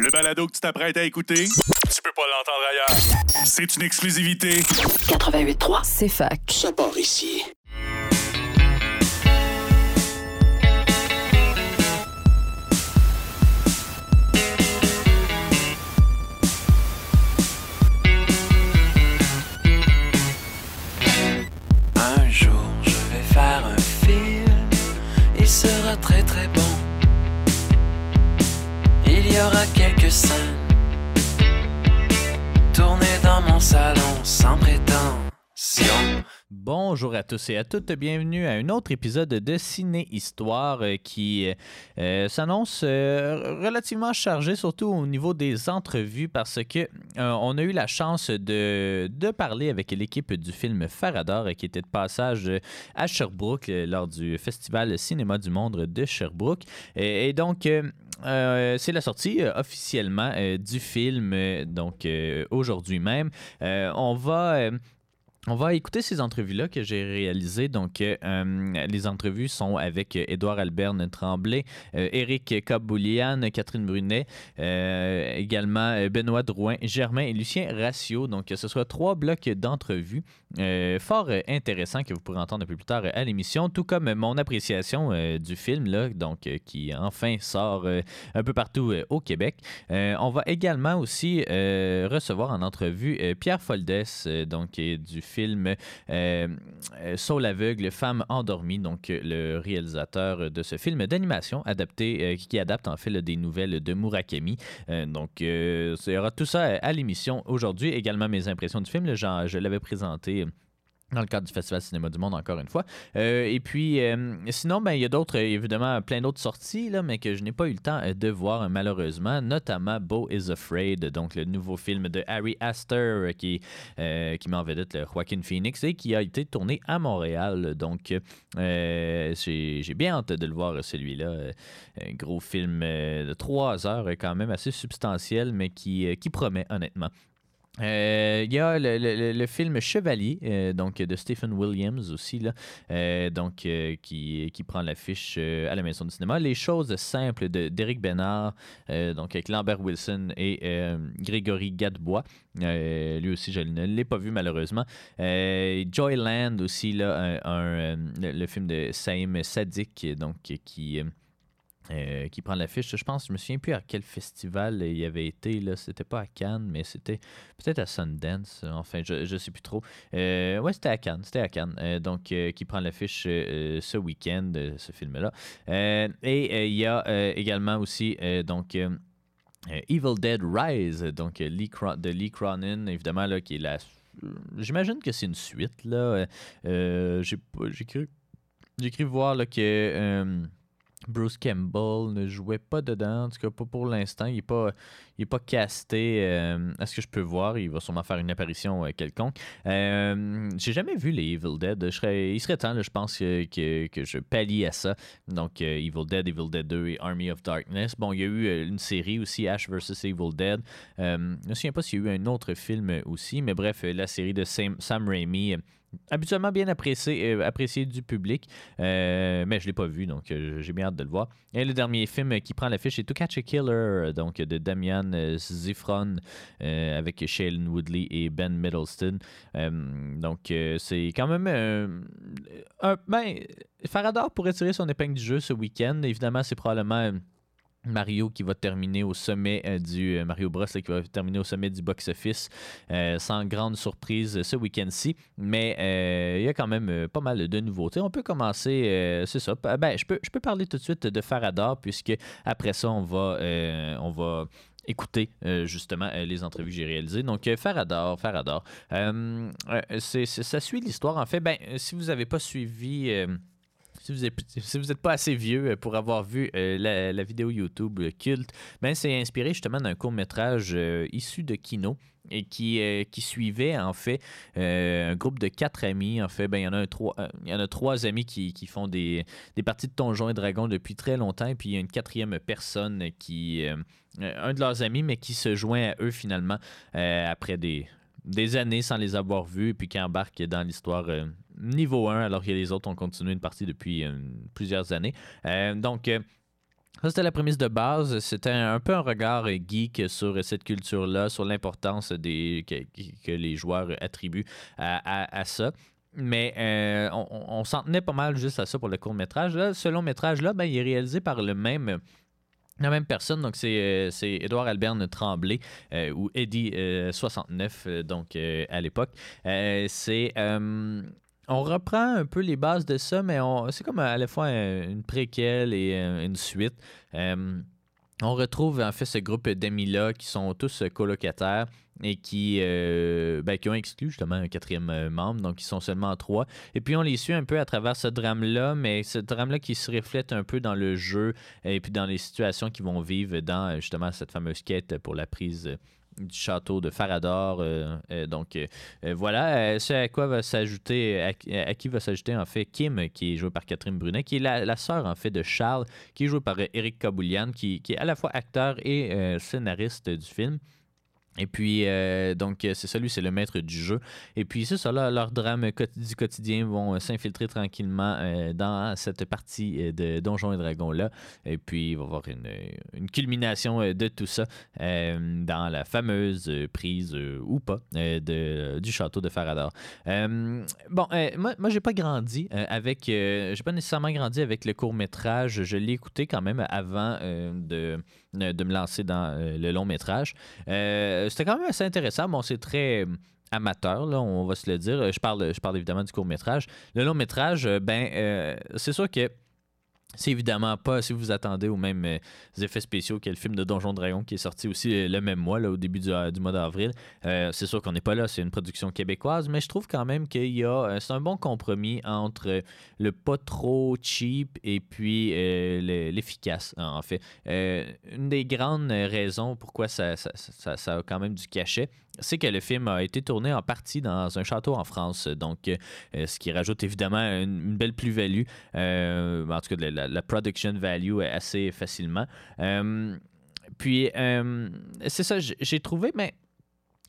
Le balado que tu t'apprêtes à écouter, tu peux pas l'entendre ailleurs. C'est une exclusivité. 88.3, C'est fac. ça part ici. Un jour, je vais faire un film. Il sera très très bon. Il y aura quelques tournées dans mon salon sans prétention. Bonjour à tous et à toutes, bienvenue à un autre épisode de Ciné Histoire euh, qui euh, s'annonce euh, relativement chargé, surtout au niveau des entrevues, parce que on a eu la chance de, parler avec l'équipe du film Farador qui était de passage à Sherbrooke lors du Festival Cinéma du Monde de Sherbrooke. Et, donc, c'est la sortie officiellement du film, donc aujourd'hui même. On va. On va écouter ces entrevues-là que j'ai réalisées. Donc, euh, euh, les entrevues sont avec euh, Édouard Alberne Tremblay, Éric Caboulian, Catherine Brunet, également Benoît Drouin, Germain et Lucien Ratio. Donc, ce soit trois blocs d'entrevues fort intéressants que vous pourrez entendre un peu plus tard à l'émission, tout comme mon appréciation du film, donc, qui enfin sort un peu partout au Québec. On va également aussi recevoir en entrevue Pierre Foldes, euh, donc du film euh, euh, Saul aveugle, femme endormie, donc euh, le réalisateur de ce film d'animation adapté, euh, qui adapte en fait des nouvelles de Murakami. Donc, il y aura tout ça à l'émission aujourd'hui. Également mes impressions du film, je l'avais présenté dans le cadre du Festival Cinéma du Monde, encore une fois. Euh, et puis, euh, sinon, ben, il y a d'autres, euh, évidemment, plein d'autres sorties, là, mais que je n'ai pas eu le temps de voir, malheureusement, notamment Beau is Afraid, donc le nouveau film de Harry Astor qui, euh, qui met le Joaquin Phoenix et qui a été tourné à Montréal. Donc, j'ai bien hâte de le voir, celui-là. Un gros film de trois heures, quand même assez substantiel, mais qui, qui promet, honnêtement. Euh, Il y a le, le- le- film Chevalier, euh, donc de Stephen Williams aussi, là, euh, donc, qui, qui prend l'affiche à la Maison du cinéma. Les choses simples de- d'Éric Bénard, donc avec Lambert Wilson et Grégory Gadebois. Lui aussi, je ne l'ai pas vu malheureusement. Joyland aussi, là, un, le film de Saïm Sadik, donc qui. Euh, qui prend l'affiche. Je pense, je me souviens plus à quel festival il avait été. Là. C'était pas à Cannes, mais c'était peut-être à Sundance. Enfin, je, je sais plus trop. Euh, ouais, c'était à Cannes. C'était à Cannes. Euh, donc, qui prend l'affiche ce week-end, ce film-là. Et il y a également aussi, donc. Evil Dead Rise, donc Lee Cro- de Lee Cronin, évidemment, là, qui est la. J'imagine que c'est une suite, là. J'ai cru, j'ai cru voir là, que. Euh, Bruce Campbell ne jouait pas dedans, en tout cas pas pour l'instant. Il n'est pas, il est pas casté. euh, à ce que je peux voir, il va sûrement faire une apparition euh, quelconque. Euh, J'ai jamais vu les Evil Dead. Il serait temps, je pense, que, que, que je pallie à ça. Donc, euh, Evil Dead, Evil Dead 2 et Army of Darkness. Bon, il y a eu euh, une série aussi, Ash vs. Evil Dead. Euh, je me souviens pas s'il y a eu un autre film aussi, mais bref, euh, la série de Sam Raimi. Habituellement bien apprécié, euh, apprécié du public, euh, mais je ne l'ai pas vu, donc euh, j'ai bien hâte de le voir. Et le dernier film qui prend l'affiche est To Catch a Killer, donc de Damian Zifron avec Shailene Woodley et Ben Middleston. Donc c'est quand même un. Ben, Farador pourrait tirer son épingle du jeu ce week-end. Évidemment, c'est probablement. Mario qui va terminer au sommet euh, du euh, Mario Bros qui va terminer au sommet du box-office euh, sans grande surprise ce week-end-ci. Mais il y a quand même pas mal de nouveautés. On peut commencer, c'est ça. Pa- Ben, je peux, je peux parler tout de suite de Farador puisque après ça on va, écouter justement les entrevues que j'ai réalisées. Donc, euh, Farador, Farador. Ça suit l'histoire. En fait, ben, si vous n'avez pas suivi. Si vous n'êtes pas assez vieux euh, pour avoir vu euh, la, vidéo YouTube euh, culte, ben c'est inspiré justement d'un court métrage issu de Kino et qui, qui suivait en fait un groupe de quatre amis. En fait, ben, il y en a trois, il y en a trois amis qui, qui font des, des parties de Donjons et Dragons depuis très longtemps. Et puis il y a une quatrième personne qui, un de leurs amis, mais qui se joint à eux finalement après des, des années sans les avoir vus, et puis qui embarque dans l'histoire niveau 1, alors que les autres ont continué une partie depuis euh, plusieurs années. Euh, donc, euh, Ça, c'était la prémisse de base. C'était un peu un regard geek sur cette culture-là, sur l'importance des, que, les joueurs attribuent à, ça. Mais on, s'en tenait pas mal juste à ça pour le court métrage. Là, ce long métrage-là, ben, il est réalisé par le même. La même personne, donc c'est Édouard Alberne Tremblay ou Eddie 69, donc à l'époque. c'est on reprend un peu les bases de ça, mais c'est comme à la fois une préquelle et une suite. on retrouve en fait ce groupe d'amis-là qui sont tous colocataires et qui, euh, ben, qui ont exclu justement un quatrième euh, membre, donc ils sont seulement trois. Et puis on les suit un peu à travers ce drame-là, mais ce drame-là qui se reflète un peu dans le jeu et puis dans les situations qu'ils vont vivre dans justement cette fameuse quête pour la prise du château de Farador. Euh, donc voilà, ce à quoi va s'ajouter, à, qui va s'ajouter en fait Kim, qui est joué par Catherine Brunet, qui est la, sœur en fait de Charles, qui est joué par Eric Kaboulian, qui, est à la fois acteur et scénariste du film. Et puis, euh, donc, c'est ça, lui, c'est le maître du jeu. Et puis, c'est ça, là, leurs drames du quotidien vont euh, s'infiltrer tranquillement euh, dans cette partie de Donjons et Dragons-là. Et puis, il va y avoir une, une culmination de tout ça dans la fameuse prise, ou pas, de, du château de Farador. bon, moi, moi j'ai pas grandi avec... j'ai pas nécessairement grandi avec le court-métrage. Je l'ai écouté quand même avant de, de me lancer dans le long-métrage. Euh, c'était quand même assez intéressant. Bon, c'est très euh, amateur, là, on va se le dire. Je parle, je parle évidemment du court métrage. Le long métrage, euh, ben, c'est sûr que c'est évidemment pas, si vous attendez aux mêmes euh, effets spéciaux que le film de Donjon Dragon qui est sorti aussi euh, le même mois, au début du, euh, mois d'avril. c'est sûr qu'on n'est pas là, c'est une production québécoise, mais je trouve quand même qu'il y a. c'est un bon compromis entre le pas trop cheap et puis l'efficace, en fait. une des grandes raisons pourquoi ça, a quand même du cachet, c'est que le film a été tourné en partie dans un château en France, donc ce qui rajoute évidemment une, belle plus-value, en tout cas la, production value assez facilement. Euh, puis, euh, c'est ça, j'ai trouvé, mais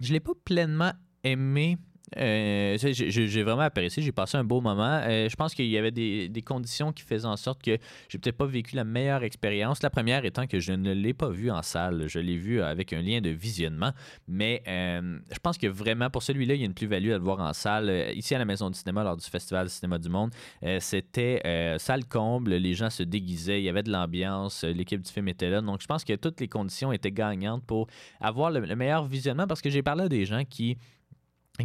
je l'ai pas pleinement aimé euh, j'ai vraiment apprécié, j'ai passé un beau moment. Euh, je pense qu'il y avait des, conditions qui faisaient en sorte que j'ai peut-être pas vécu la meilleure expérience. La première étant que je ne l'ai pas vu en salle, je l'ai vu avec un lien de visionnement. Mais euh, je pense que vraiment pour celui-là, il y a une plus-value à le voir en salle. Ici à la Maison du Cinéma, lors du Festival du Cinéma du Monde, c'était salle comble, les gens se déguisaient, il y avait de l'ambiance, l'équipe du film était là. Donc je pense que toutes les conditions étaient gagnantes pour avoir le, le meilleur visionnement parce que j'ai parlé à des gens qui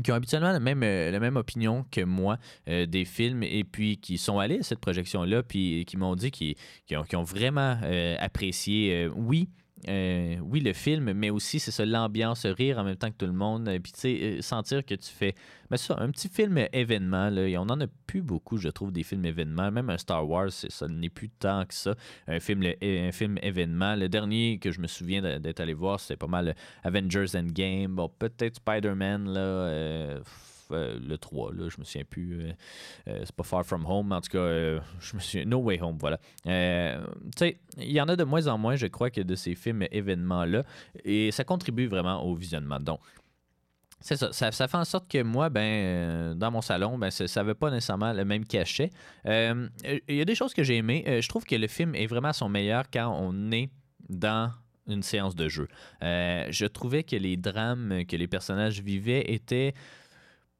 qui ont habituellement la même, euh, opinion que moi euh, des films et puis qui sont allés à cette projection-là puis qui m'ont dit qu'ils ont, vraiment euh, apprécié, oui, euh, oui, le film, mais aussi, c'est ça, l'ambiance, rire en même temps que tout le monde. Puis, tu sais, euh, sentir que tu fais. Mais ça, un petit film événement, là, on en a plus beaucoup, je trouve, des films événements. Même un Star Wars, ça n'est plus tant que ça. Un film, un film événement. Le dernier que je me souviens d'être allé voir, c'était pas mal Avengers Endgame. Bon, peut-être Spider-Man, là. Euh, euh, le 3, là, je me souviens plus. Euh, euh, c'est pas Far From Home, en tout cas, je me souviens. No Way Home, voilà. tu sais, il y en a de moins en moins, je crois, que de ces films événements-là. Et ça contribue vraiment au visionnement. Donc, c'est ça, ça, fait en sorte que moi, ben, dans mon salon, ben, ça n'avait pas nécessairement le même cachet. Il y a des choses que j'ai aimées. je trouve que le film est vraiment son meilleur quand on est dans une séance de jeu. je trouvais que les drames que les personnages vivaient étaient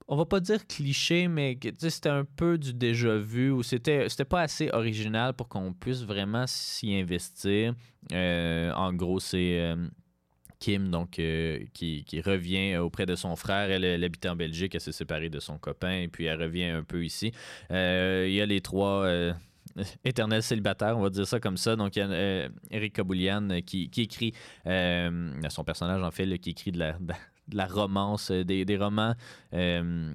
on va pas dire cliché, mais c'était un peu du déjà vu ou c'était pas assez original pour qu'on puisse vraiment s'y investir. Euh, en gros, c'est euh, Kim donc euh, qui, revient auprès de son frère. Elle, elle habitait en Belgique, elle s'est séparée de son copain et puis elle revient un peu ici. Il y a les trois éternels célibataires, on va dire ça comme ça. Donc, il y a Eric Kaboulian qui, écrit, son personnage en fait, qui écrit de la, la romance, euh, des, romans. Euh,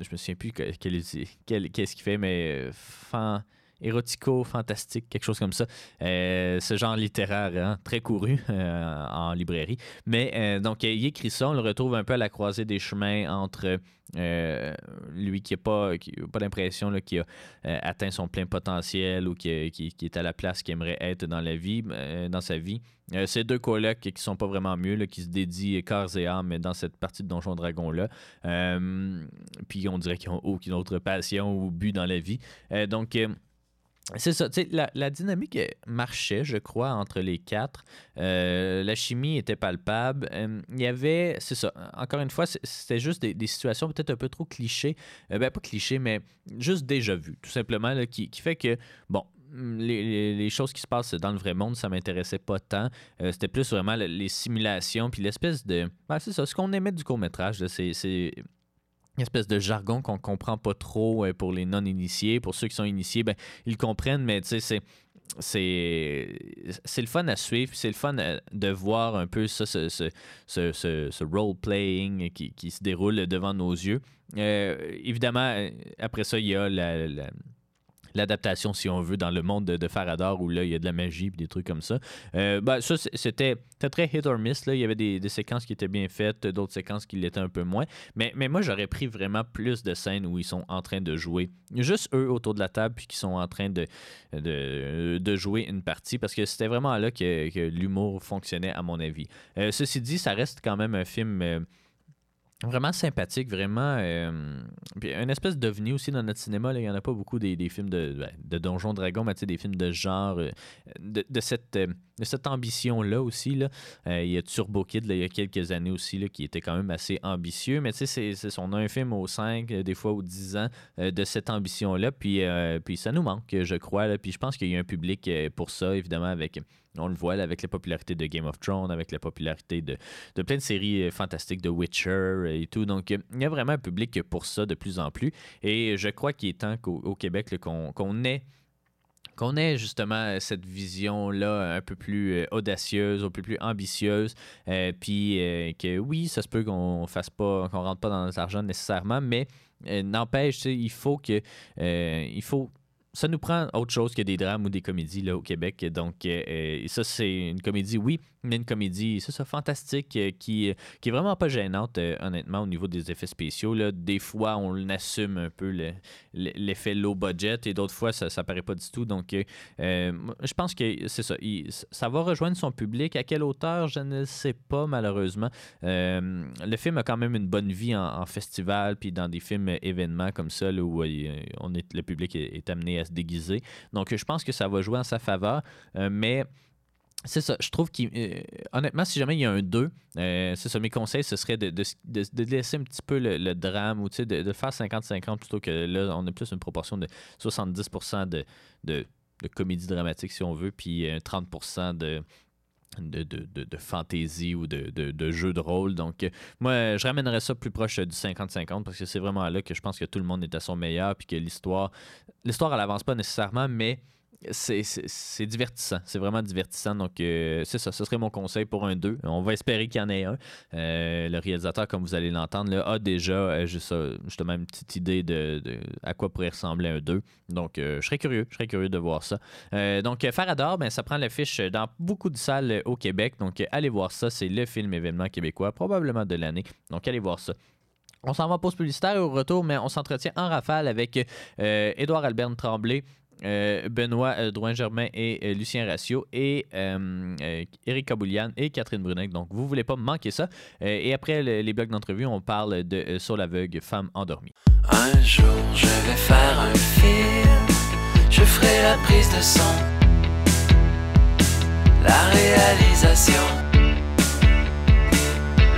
je me souviens plus qu'est-ce qu'il fait, mais euh, érotico, fantastique, quelque chose comme ça. ce genre littéraire, hein, très couru en librairie. Mais donc, il écrit ça, on le retrouve un peu à la croisée des chemins entre lui qui n'a pas, pas l'impression qu'il a atteint son plein potentiel ou qui, qui, est à la place qu'il aimerait être dans la vie, dans sa vie. Euh, ces deux colocs qui sont pas vraiment mieux, qui se dédient corps et âme dans cette partie de Donjon Dragon-là. Euh, puis on dirait qu'ils n'ont aucune autre passion ou but dans la vie. Euh, donc, c'est ça, la, la dynamique euh, marchait, je crois, entre les quatre. Euh, la chimie était palpable. Euh, Il y avait, c'est ça, encore une fois, c'était juste des, situations peut-être un peu trop clichés. Ben, pas clichés, mais juste déjà vues, tout simplement, là, qui, qui fait que, bon, les, les- les choses qui se passent dans le vrai monde, ça m'intéressait pas tant. C'était plus vraiment le- les simulations, puis l'espèce de. ben, c'est ça, ce qu'on aimait du court-métrage, c'est. Une espèce de jargon qu'on comprend pas trop euh, pour les non-initiés. Pour ceux qui sont initiés, ben, ils comprennent, mais tu sais, c'est c'est le fun à suivre, c'est le fun à- de voir un peu ça, ce, ce, ce, ce- role-playing qui, qui se déroule devant nos yeux. Euh, évidemment, euh, après ça, il y a la- l'adaptation, si on veut, dans le monde de, de Faradar, où là, il y a de la magie et des trucs comme ça. Euh, ben, ça, c'était très hit or miss. Il y avait des, séquences qui étaient bien faites, d'autres séquences qui l'étaient un peu moins. Mais, moi, j'aurais pris vraiment plus de scènes où ils sont en train de jouer. Juste eux autour de la table, puis qui sont en train de, de, jouer une partie, parce que c'était vraiment là que, que l'humour fonctionnait, à mon avis. Euh, ceci dit, ça reste quand même un film... euh, Vraiment sympathique, vraiment. euh, puis une espèce d'ovni aussi dans notre cinéma. Il n'y en a pas beaucoup des, des films de, ben, de Donjons Dragons, mais des films de genre, euh, de, de cette, euh, de cette ambition-là aussi. Là. Il y a Turbo Kid, il y a quelques années aussi, là, qui était quand même assez ambitieux. Mais tu sais, on a un film aux 5, des fois aux 10 ans de cette ambition-là. Puis, puis ça nous manque, je crois. Puis je pense qu'il y a un public pour ça, évidemment, avec. On le voit avec la popularité de Game of Thrones, avec la popularité de, de plein de séries euh, fantastiques de Witcher et tout. Donc, euh, il y a vraiment un public pour ça de plus en plus. Et je crois qu'il est temps qu'au au Québec, qu'on ait qu'on justement cette vision-là un peu plus euh, audacieuse, un peu plus ambitieuse, euh, puis euh, que oui, ça se peut qu'on fasse pas, qu'on rentre pas dans l'argent nécessairement, mais euh, n'empêche, il faut que, euh, il faut ça nous prend autre chose que des drames ou des comédies là, au Québec. Donc, euh, euh, ça, c'est une comédie, oui, mais une comédie, c'est ça, fantastique, euh, qui, qui est vraiment pas gênante, euh, honnêtement, au niveau des effets spéciaux. Là. Des fois, on assume un peu le- le- l'effet low budget et d'autres fois, ça, ça paraît pas du tout. Donc, euh, euh, je pense que c'est ça. ça va rejoindre son public. À quelle hauteur, je ne sais pas, malheureusement. Euh, le film a quand même une bonne vie en, festival, puis dans des films euh, événements comme ça, là, où euh, on est, le public est, amené à se déguiser. Donc, je pense que ça va jouer en sa faveur. Euh, mais c'est ça, je trouve qu'il. euh, honnêtement, si jamais il y a un 2, euh, c'est ça, mes conseils, ce serait de, de, de- laisser un petit peu le, le drame ou de, de faire 50-50 plutôt que là, on a plus une proportion de 70% de, de, comédie dramatique, si on veut, puis euh, 30% de. De, de, de, de fantaisie ou de, de, jeu de rôle. Donc, euh, moi, je ramènerais ça plus proche euh, du 50-50 parce que c'est vraiment là que je pense que tout le monde est à son meilleur puis que l'histoire, l'histoire, elle avance pas nécessairement, mais c'est, divertissant. C'est vraiment divertissant. Donc, euh, c'est ça. Ce serait mon conseil pour un 2. On va espérer qu'il y en ait un. Euh, le réalisateur, comme vous allez l'entendre, a déjà euh, juste, justement une petite idée de, à quoi pourrait ressembler un 2. Donc, je serais curieux. Je serais curieux de voir ça. Donc, Farador, ben, ça prend l'affiche dans beaucoup de salles au Québec. Donc, allez voir ça. C'est le film événement québécois, probablement de l'année. Donc, allez voir ça. On s'en va en pause publicitaire au retour, mais on s'entretient en rafale avec Édouard Albert Tremblay, Benoît euh, Drouin-Germain et euh, Lucien Ratio et euh, euh, Éric Caboulian et Catherine Brunet. Donc, vous voulez pas manquer ça. Euh, et après le- les blocs d'entrevue, on parle de euh, Sur l'aveugle, femme endormie. Un jour je vais faire un film, je ferai la prise de son, la réalisation,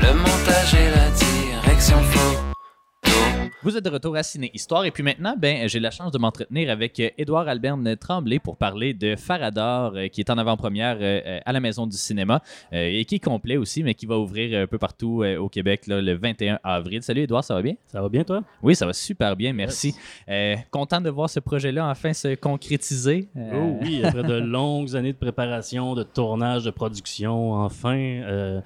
le montage et la direction photo. Vous êtes de retour à Ciné Histoire et puis maintenant, ben, j'ai la chance de m'entretenir avec euh, Édouard Albert Tremblay pour parler de Farador euh, qui est en avant-première euh, à la Maison du Cinéma et qui est complet aussi, mais qui va ouvrir un peu partout au Québec là, le 21 avril. Salut Édouard, ça va bien? Ça va bien, toi? Oui, ça va super bien, merci. Euh, content de voir ce projet-là enfin se concrétiser. Euh, Oh oui, après de longues années de préparation, de tournage, de production, enfin, euh,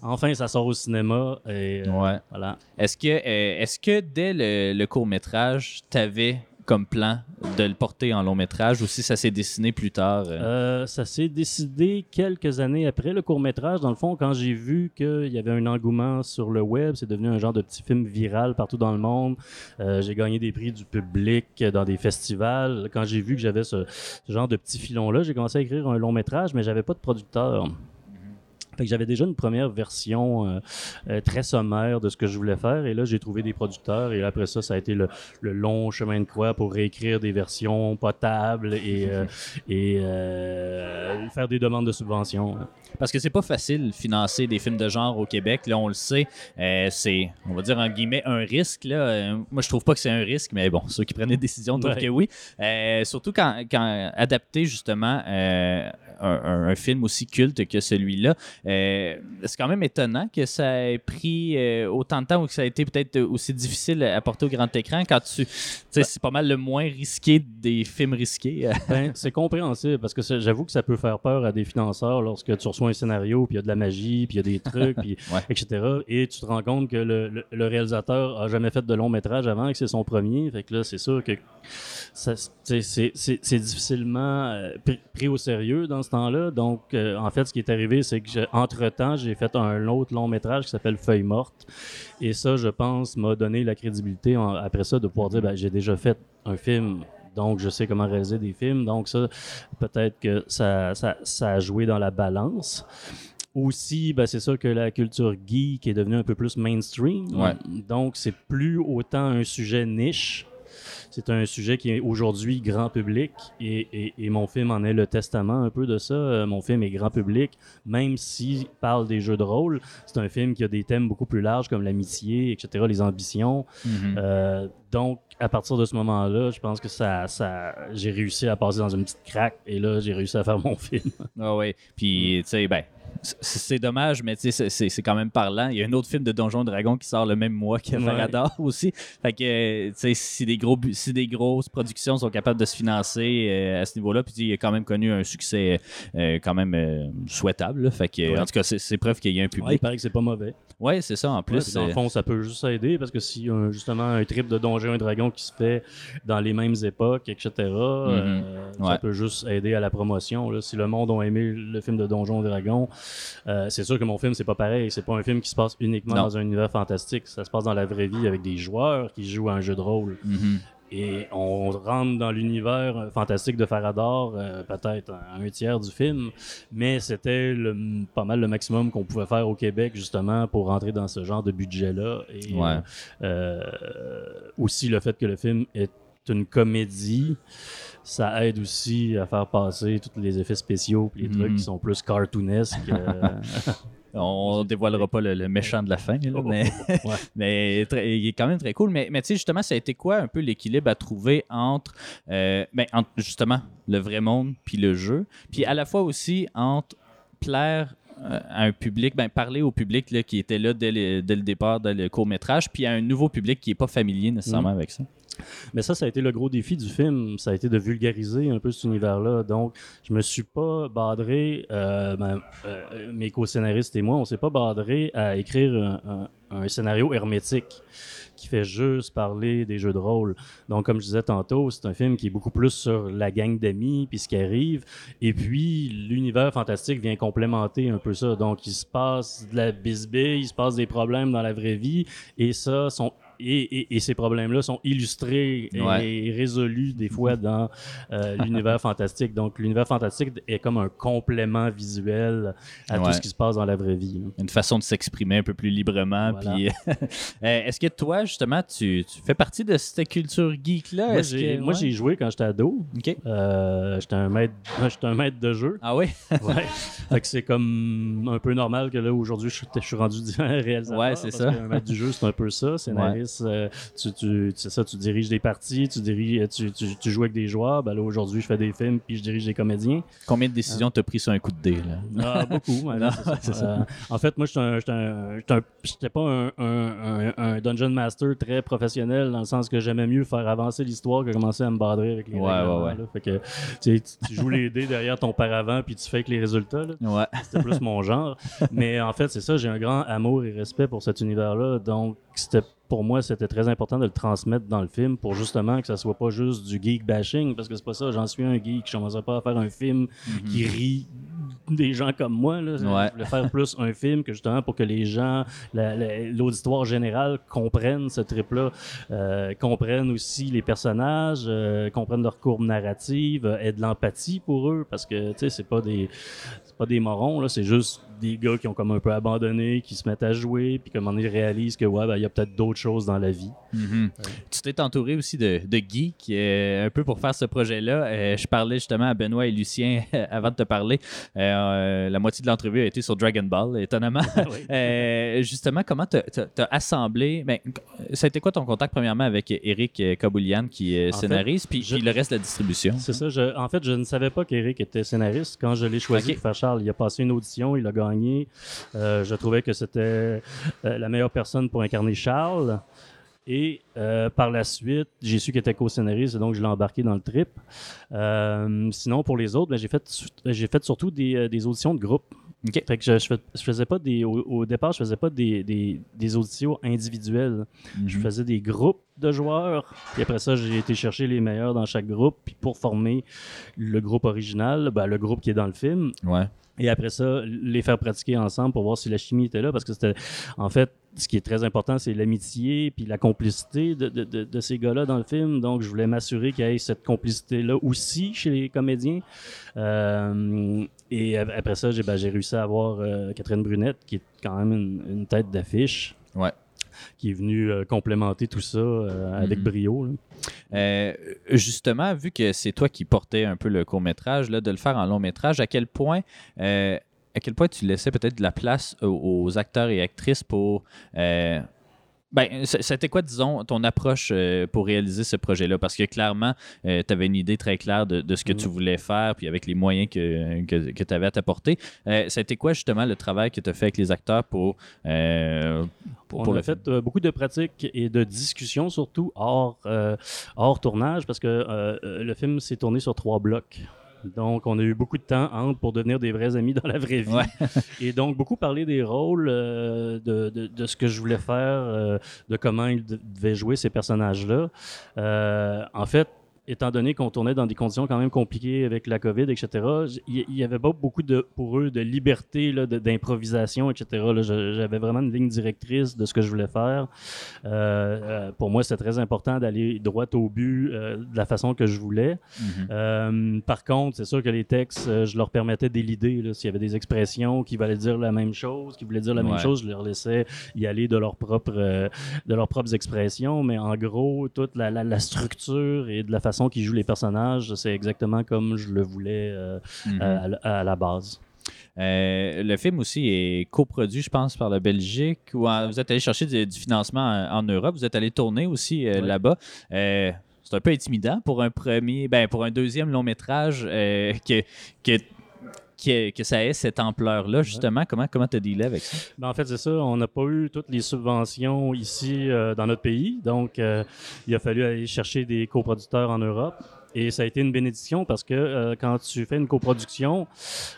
enfin, ça sort au cinéma. Et, Ouais. Voilà. Est-ce que, est-ce que dès le, court-métrage, tu avais comme plan de le porter en long-métrage ou si ça s'est dessiné plus tard? euh? Euh, ça s'est décidé quelques années après le court-métrage. Dans le fond, quand j'ai vu qu'il y avait un engouement sur le web, c'est devenu un genre de petit film viral partout dans le monde. Euh, j'ai gagné des prix du public dans des festivals. Quand j'ai vu que j'avais ce, ce genre de petit filon-là, j'ai commencé à écrire un long-métrage, mais j'avais pas de producteur. Fait que j'avais déjà une première version euh, euh, très sommaire de ce que je voulais faire. Et là, j'ai trouvé des producteurs. Et après ça, ça a été le, le long chemin de croix pour réécrire des versions potables et, euh, et faire des demandes de subventions. Parce que c'est pas facile de financer des films de genre au Québec. Là, on le sait. C'est, on va dire en guillemets, un risque. Là. Moi, je trouve pas que c'est un risque, mais bon, ceux qui prennent des décisions trouvent Ouais. que oui. Surtout quand, quand adapter justement un, un- un film aussi culte que celui-là, c'est quand même étonnant que ça ait pris euh, autant de temps ou que ça a été peut-être aussi difficile à porter au grand écran quand tu. c'est pas mal le moins risqué des films risqués. Ben, c'est compréhensible parce que j'avoue que ça peut faire peur à des financeurs lorsque tu reçois un scénario, puis il y a de la magie, puis il y a des trucs, puis Ouais. etc. Et tu te rends compte que le, le- le réalisateur a jamais fait de long métrage avant, que c'est son premier. Fait que là, c'est sûr que c'est, difficilement euh, pris, pris au sérieux dans ce temps-là. Donc, euh, en fait, ce qui est arrivé, c'est que j'ai- entre-temps, j'ai fait un autre long métrage qui s'appelle Feuille morte. Et ça, je pense, m'a donné la crédibilité en- après ça de pouvoir dire, ben, j'ai déjà fait un film. Donc, je sais comment réaliser des films. Donc, ça, peut-être que ça, ça, ça a joué dans la balance. Aussi, ben, c'est sûr que la culture geek est devenue un peu plus mainstream. Ouais. Donc, c'est plus autant un sujet niche. C'est un sujet qui est aujourd'hui grand public et, et- et mon film en est le testament un peu de ça. Euh, mon film est grand public, même s'il parle des jeux de rôle. C'est un film qui a des thèmes beaucoup plus larges comme l'amitié, etc., les ambitions. Mhm. Euh, donc, à partir de ce moment-là, je pense que ça, ça, j'ai réussi à passer dans une petite craque et là, j'ai réussi à faire mon film. Ah ouais. Puis, tu sais, ben, c'est dommage, mais c'est- quand même parlant. Il y a un autre film de Donjon Dragon qui sort le même mois que Ouais. Faradar aussi. Fait que, euh, si des, gros, si des grosses productions sont capables de se financer euh, à ce niveau-là, puis il a quand même connu un succès euh, quand même euh, souhaitable. là. Fait que, Ouais. en tout cas, c'est- preuve qu'il y a un Ouais, il public. paraît que c'est pas mauvais. Ouais, c'est ça, en Ouais, plus. dans le euh, fond, ça peut juste aider parce que s'il y a justement un trip de Donjons et Dragons qui se fait dans les mêmes époques, etc., euh, Ouais. ça peut juste aider à la promotion. là. Si le monde a aimé le film de Donjons et Dragons, euh, c'est sûr que mon film, c'est pas pareil. C'est pas un film qui se passe uniquement Non. dans un univers fantastique. Ça se passe dans la vraie vie avec des joueurs qui jouent à un jeu de rôle. mhm. Et on rentre dans l'univers euh, fantastique de Faradar, euh, peut-être un, un tiers du film, mais c'était pas mal le maximum qu'on pouvait faire au Québec, justement, pour rentrer dans ce genre de budget-là. Et Ouais. euh, aussi le fait que le film est une comédie, ça aide aussi à faire passer tous les effets spéciaux et les trucs Mhm. qui sont plus cartoonesques. euh, On dévoilera pas le, le méchant de la fin, là, mais, Ouais. mais très- il est quand même très cool. Mais, mais tu sais, justement, ça a été quoi un peu l'équilibre à trouver entre, euh, ben, entre justement le vrai monde puis le jeu, puis à la fois aussi entre plaire euh, à un public, ben, parler au public là, qui était là dès le, dès le départ, dès le court métrage, puis à un nouveau public qui n'est pas familier nécessairement avec ça. Mais ça, ça a été le gros défi du film. Ça a été de vulgariser un peu cet univers-là. Donc, je me suis pas badré, euh, ben, euh, mes co-scénaristes et moi, on s'est pas badré à écrire un, un- scénario hermétique qui fait juste parler des jeux de rôle. Donc, comme je disais tantôt, c'est un film qui est beaucoup plus sur la gang d'amis, puis ce qui arrive. Et puis, l'univers fantastique vient complémenter un peu ça. Donc, il se passe de la bisbille, il se passe des problèmes dans la vraie vie, et ça, sont et, et- et ces problèmes-là sont illustrés et, Ouais. et résolus des fois dans euh, l'univers fantastique. Donc, l'univers fantastique est comme un complément visuel à Ouais. tout ce qui se passe dans la vraie vie. là. Une façon de s'exprimer un peu plus librement. Voilà. Puis, euh, est-ce que toi, justement, tu, tu fais partie de cette culture geek-là? Moi, j'ai que- ouais? joué quand j'étais ado. OK. Euh, j'étais un maître, j'étais un maître de jeu. Ah oui? Ouais. fait que c'est comme un peu normal que là aujourd'hui je, suis- je suis rendu réalisateur. Ouais, c'est ça. qu'un maître du jeu c'est un peu ça. Scénariste, euh, tu, tu, c'est ça, tu diriges des parties, tu diriges, tu, tu, tu joues avec des joueurs. Ben là aujourd'hui je fais des films puis je dirige des comédiens. Combien de décisions t'as pris sur un coup de dé? Là? Ah, beaucoup. là, ça. Euh, en fait, moi, un- j'étais pas un, un- un- un dungeon master très professionnel dans le sens que j'aimais mieux faire avancer l'histoire que commencer à me badrer avec les Ouais, ouais, ouais. là. Fait que tu, tu- joues les dés derrière ton paravent puis tu fais avec les résultats. Ouais. C'était plus mon genre. Mais en fait, c'est ça, j'ai un grand amour et respect pour cet univers-là. Donc, c'était pour moi, c'était très important de le transmettre dans le film pour justement que ça soit pas juste du geek bashing, parce que c'est pas ça, j'en suis un geek, je commencerai pas à faire un film qui rit des gens comme moi. Là. Ouais. Je voulais faire plus un film que justement pour que les gens, la- la- l'auditoire général comprennent ce trip-là, euh, comprennent aussi les personnages, euh, comprennent leur courbe narrative, euh, aient de l'empathie pour eux, parce que tu sais, c'est pas des pas des morons, là, c'est juste des gars qui ont comme un peu abandonné, qui se mettent à jouer, puis comment ils réalisent que ouais, ben, il y a peut-être d'autres choses dans la vie. Mhm. Tu t'es entouré aussi de, de Guy, qui est un peu pour faire ce projet-là. Euh, je parlais justement à Benoît et Lucien avant de te parler. Euh, euh, la moitié de l'entrevue a été sur Dragon Ball, étonnamment. Euh, justement, comment tu as assemblé ben, Ça a été quoi ton contact, premièrement, avec Eric Kaboulian, qui est scénariste, fait, puis, je- puis le reste de la distribution? C'est ça. je- en fait, je ne savais pas qu'Éric était scénariste. Quand je l'ai choisi pour faire Charles, il a passé une audition, il a gagné. Euh, je trouvais que c'était euh, la meilleure personne pour incarner Charles. Et euh, par la suite, j'ai su qu'il était co-scénariste, donc je l'ai embarqué dans le trip. Euh, sinon, pour les autres, ben, j'ai fait, j'ai fait surtout des, des auditions de groupe. Ok. Fait que je, je, fais- je faisais pas des. Au, au départ, je faisais pas des, des, des auditions individuelles. Mhm. Je faisais des groupes de joueurs. Puis après ça, j'ai été chercher les meilleurs dans chaque groupe. Puis pour former le groupe original, ben, le groupe qui est dans le film. Ouais. Et après ça, les faire pratiquer ensemble pour voir si la chimie était là. Parce que c'était. En fait, ce qui est très important, c'est l'amitié puis la complicité de, de, de, de ces gars-là dans le film. Donc, je voulais m'assurer qu'il y ait cette complicité-là aussi chez les comédiens. Euh, et ap- après ça, j'ai ben, j'ai réussi à avoir euh, Catherine Brunette, qui est quand même une, une tête d'affiche Ouais. Qui est venu euh, complémenter tout ça euh, avec Mhm. brio. là. Euh, justement, vu que c'est toi qui portais un peu le court métrage, là, de le faire en long métrage, à quel point, à quel point tu laissais peut-être de la place aux, aux acteurs et actrices pour euh, ben, c'était quoi, disons, ton approche euh, pour réaliser ce projet-là? Parce que clairement, tu avais une idée très claire de, de ce que tu voulais faire, puis avec les moyens que, que, tu avais à t'apporter. Euh, été quoi, justement, le travail que tu as fait avec les acteurs pour, euh, pour, On pour a le film? fait euh, beaucoup de pratiques et de discussions, surtout hors, euh, hors tournage, parce que euh, euh, le film s'est tourné sur trois blocs. Donc, on a eu beaucoup de temps entre pour devenir des vrais amis dans la vraie vie. Ouais. Et donc, beaucoup parler des rôles, euh, de, de- de ce que je voulais faire, euh, de comment ils de- devaient jouer ces personnages-là. Euh, en fait, étant donné qu'on tournait dans des conditions quand même compliquées avec la COVID, etc., il n'y avait pas beaucoup de, pour eux de liberté, d'improvisation, etc. J'avais vraiment une ligne directrice de ce que je voulais faire. Euh, euh, pour moi, c'était très important d'aller droit au but euh, de la façon que je voulais. Mhm. Euh, par contre, c'est sûr que les textes, je leur permettais d'élider. S'il y avait des expressions qui valaient dire la même chose, qui voulaient dire la Ouais. même chose, je leur laissais y aller de, leur propre, de leurs propres expressions. Mais en gros, toute la, la- la structure et de la façon qu'ils jouent les personnages, c'est exactement comme je le voulais euh, Mhm. à, à- à la base. Euh, le film aussi est coproduit, je pense, par la Belgique. Vous êtes allé chercher du, du financement en, en Europe. Vous êtes allé tourner aussi euh, là-bas. Euh, c'est un peu intimidant pour un premier, ben pour un deuxième long métrage euh, que, que, que, que ça ait cette ampleur-là, justement. Comment comment t'as dealé avec ça? Ben, en fait, c'est ça. On n'a pas eu toutes les subventions ici euh, dans notre pays. Donc, euh, il a fallu aller chercher des coproducteurs en Europe. Et ça a été une bénédiction parce que euh, quand tu fais une coproduction,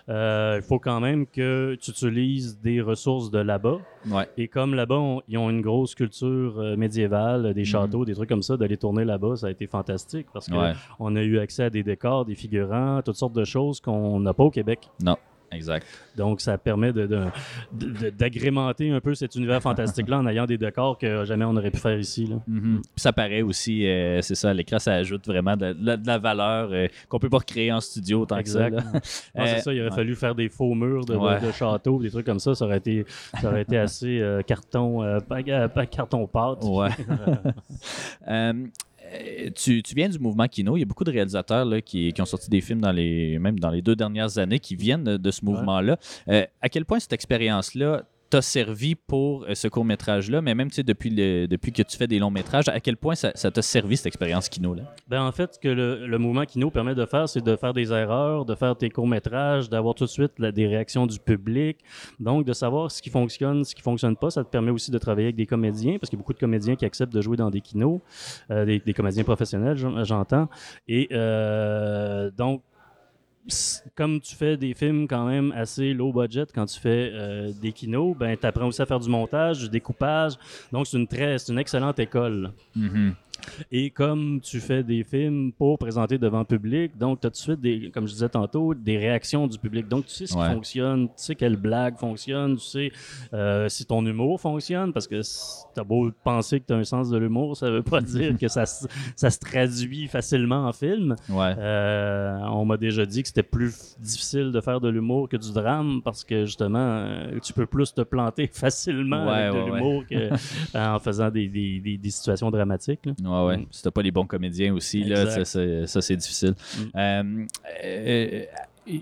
euh, il faut quand même que tu utilises des ressources de là-bas. Ouais. Et comme là-bas, on- ils ont une grosse culture euh, médiévale, des châteaux, des trucs comme ça, d'aller tourner là-bas, ça a été fantastique parce que Ouais. on a eu accès à des décors, des figurants, toutes sortes de choses qu'on n'a pas au Québec. Non. Exact. Donc, ça permet de- de- de- d'agrémenter un peu cet univers fantastique-là en ayant des décors que jamais on aurait pu faire ici. Là. Puis ça paraît aussi, euh, c'est ça, l'écran, ça ajoute vraiment de, la- valeur euh, qu'on peut pas recréer en studio tant Exact. que ça. Euh, c'est ça, il aurait ouais. fallu faire des faux murs de, Ouais. châteaux, des trucs comme ça. Ça aurait été, ça aurait été assez euh, carton, pas, euh, pas carton pâte. Ouais. Euh, tu, tu viens du mouvement Kino. Il y a beaucoup de réalisateurs là, qui, qui ont sorti des films dans les, même dans les deux dernières années qui viennent de, de ce mouvement-là. Euh, à quel point cette expérience-là t'a servi pour euh, ce court-métrage-là, mais même depuis, le, depuis que tu fais des longs métrages, à quel point ça t'a servi cette expérience Kino-là? Ben, en fait, ce que le, mouvement Kino permet de faire, c'est de faire des erreurs, de faire tes courts-métrages, d'avoir tout de suite des réactions du public. Donc, de savoir ce qui fonctionne, ce qui fonctionne pas, ça te permet aussi de travailler avec des comédiens, parce qu'il y a beaucoup de comédiens qui acceptent de jouer dans des kinos, euh, des, comédiens professionnels, j'en- j'entends. Et euh, donc, comme tu fais des films quand même assez low budget quand tu fais euh, des kinos, ben tu apprends aussi à faire du montage, du découpage. Donc c'est une très une excellente école. Mhm. Et comme tu fais des films pour présenter devant le public, donc tu as tout de suite, des, comme je disais tantôt, des réactions du public. Donc tu sais ce qui Ouais. fonctionne, tu sais quelle blague fonctionne, tu sais euh, si ton humour fonctionne, parce que tu as beau penser que tu as un sens de l'humour, ça veut pas dire que ça, se- ça se traduit facilement en film. Ouais. Euh, on m'a déjà dit que c'était plus difficile de faire de l'humour que du drame parce que justement, euh, tu peux plus te planter facilement Ouais, avec de l'humour qu'en faisant des, des- des- des situations dramatiques. là. Ouais, ouais. Mm. Si t'as pas les bons comédiens aussi, là, ça, c'est- ça, c'est difficile. Mm. Euh, euh,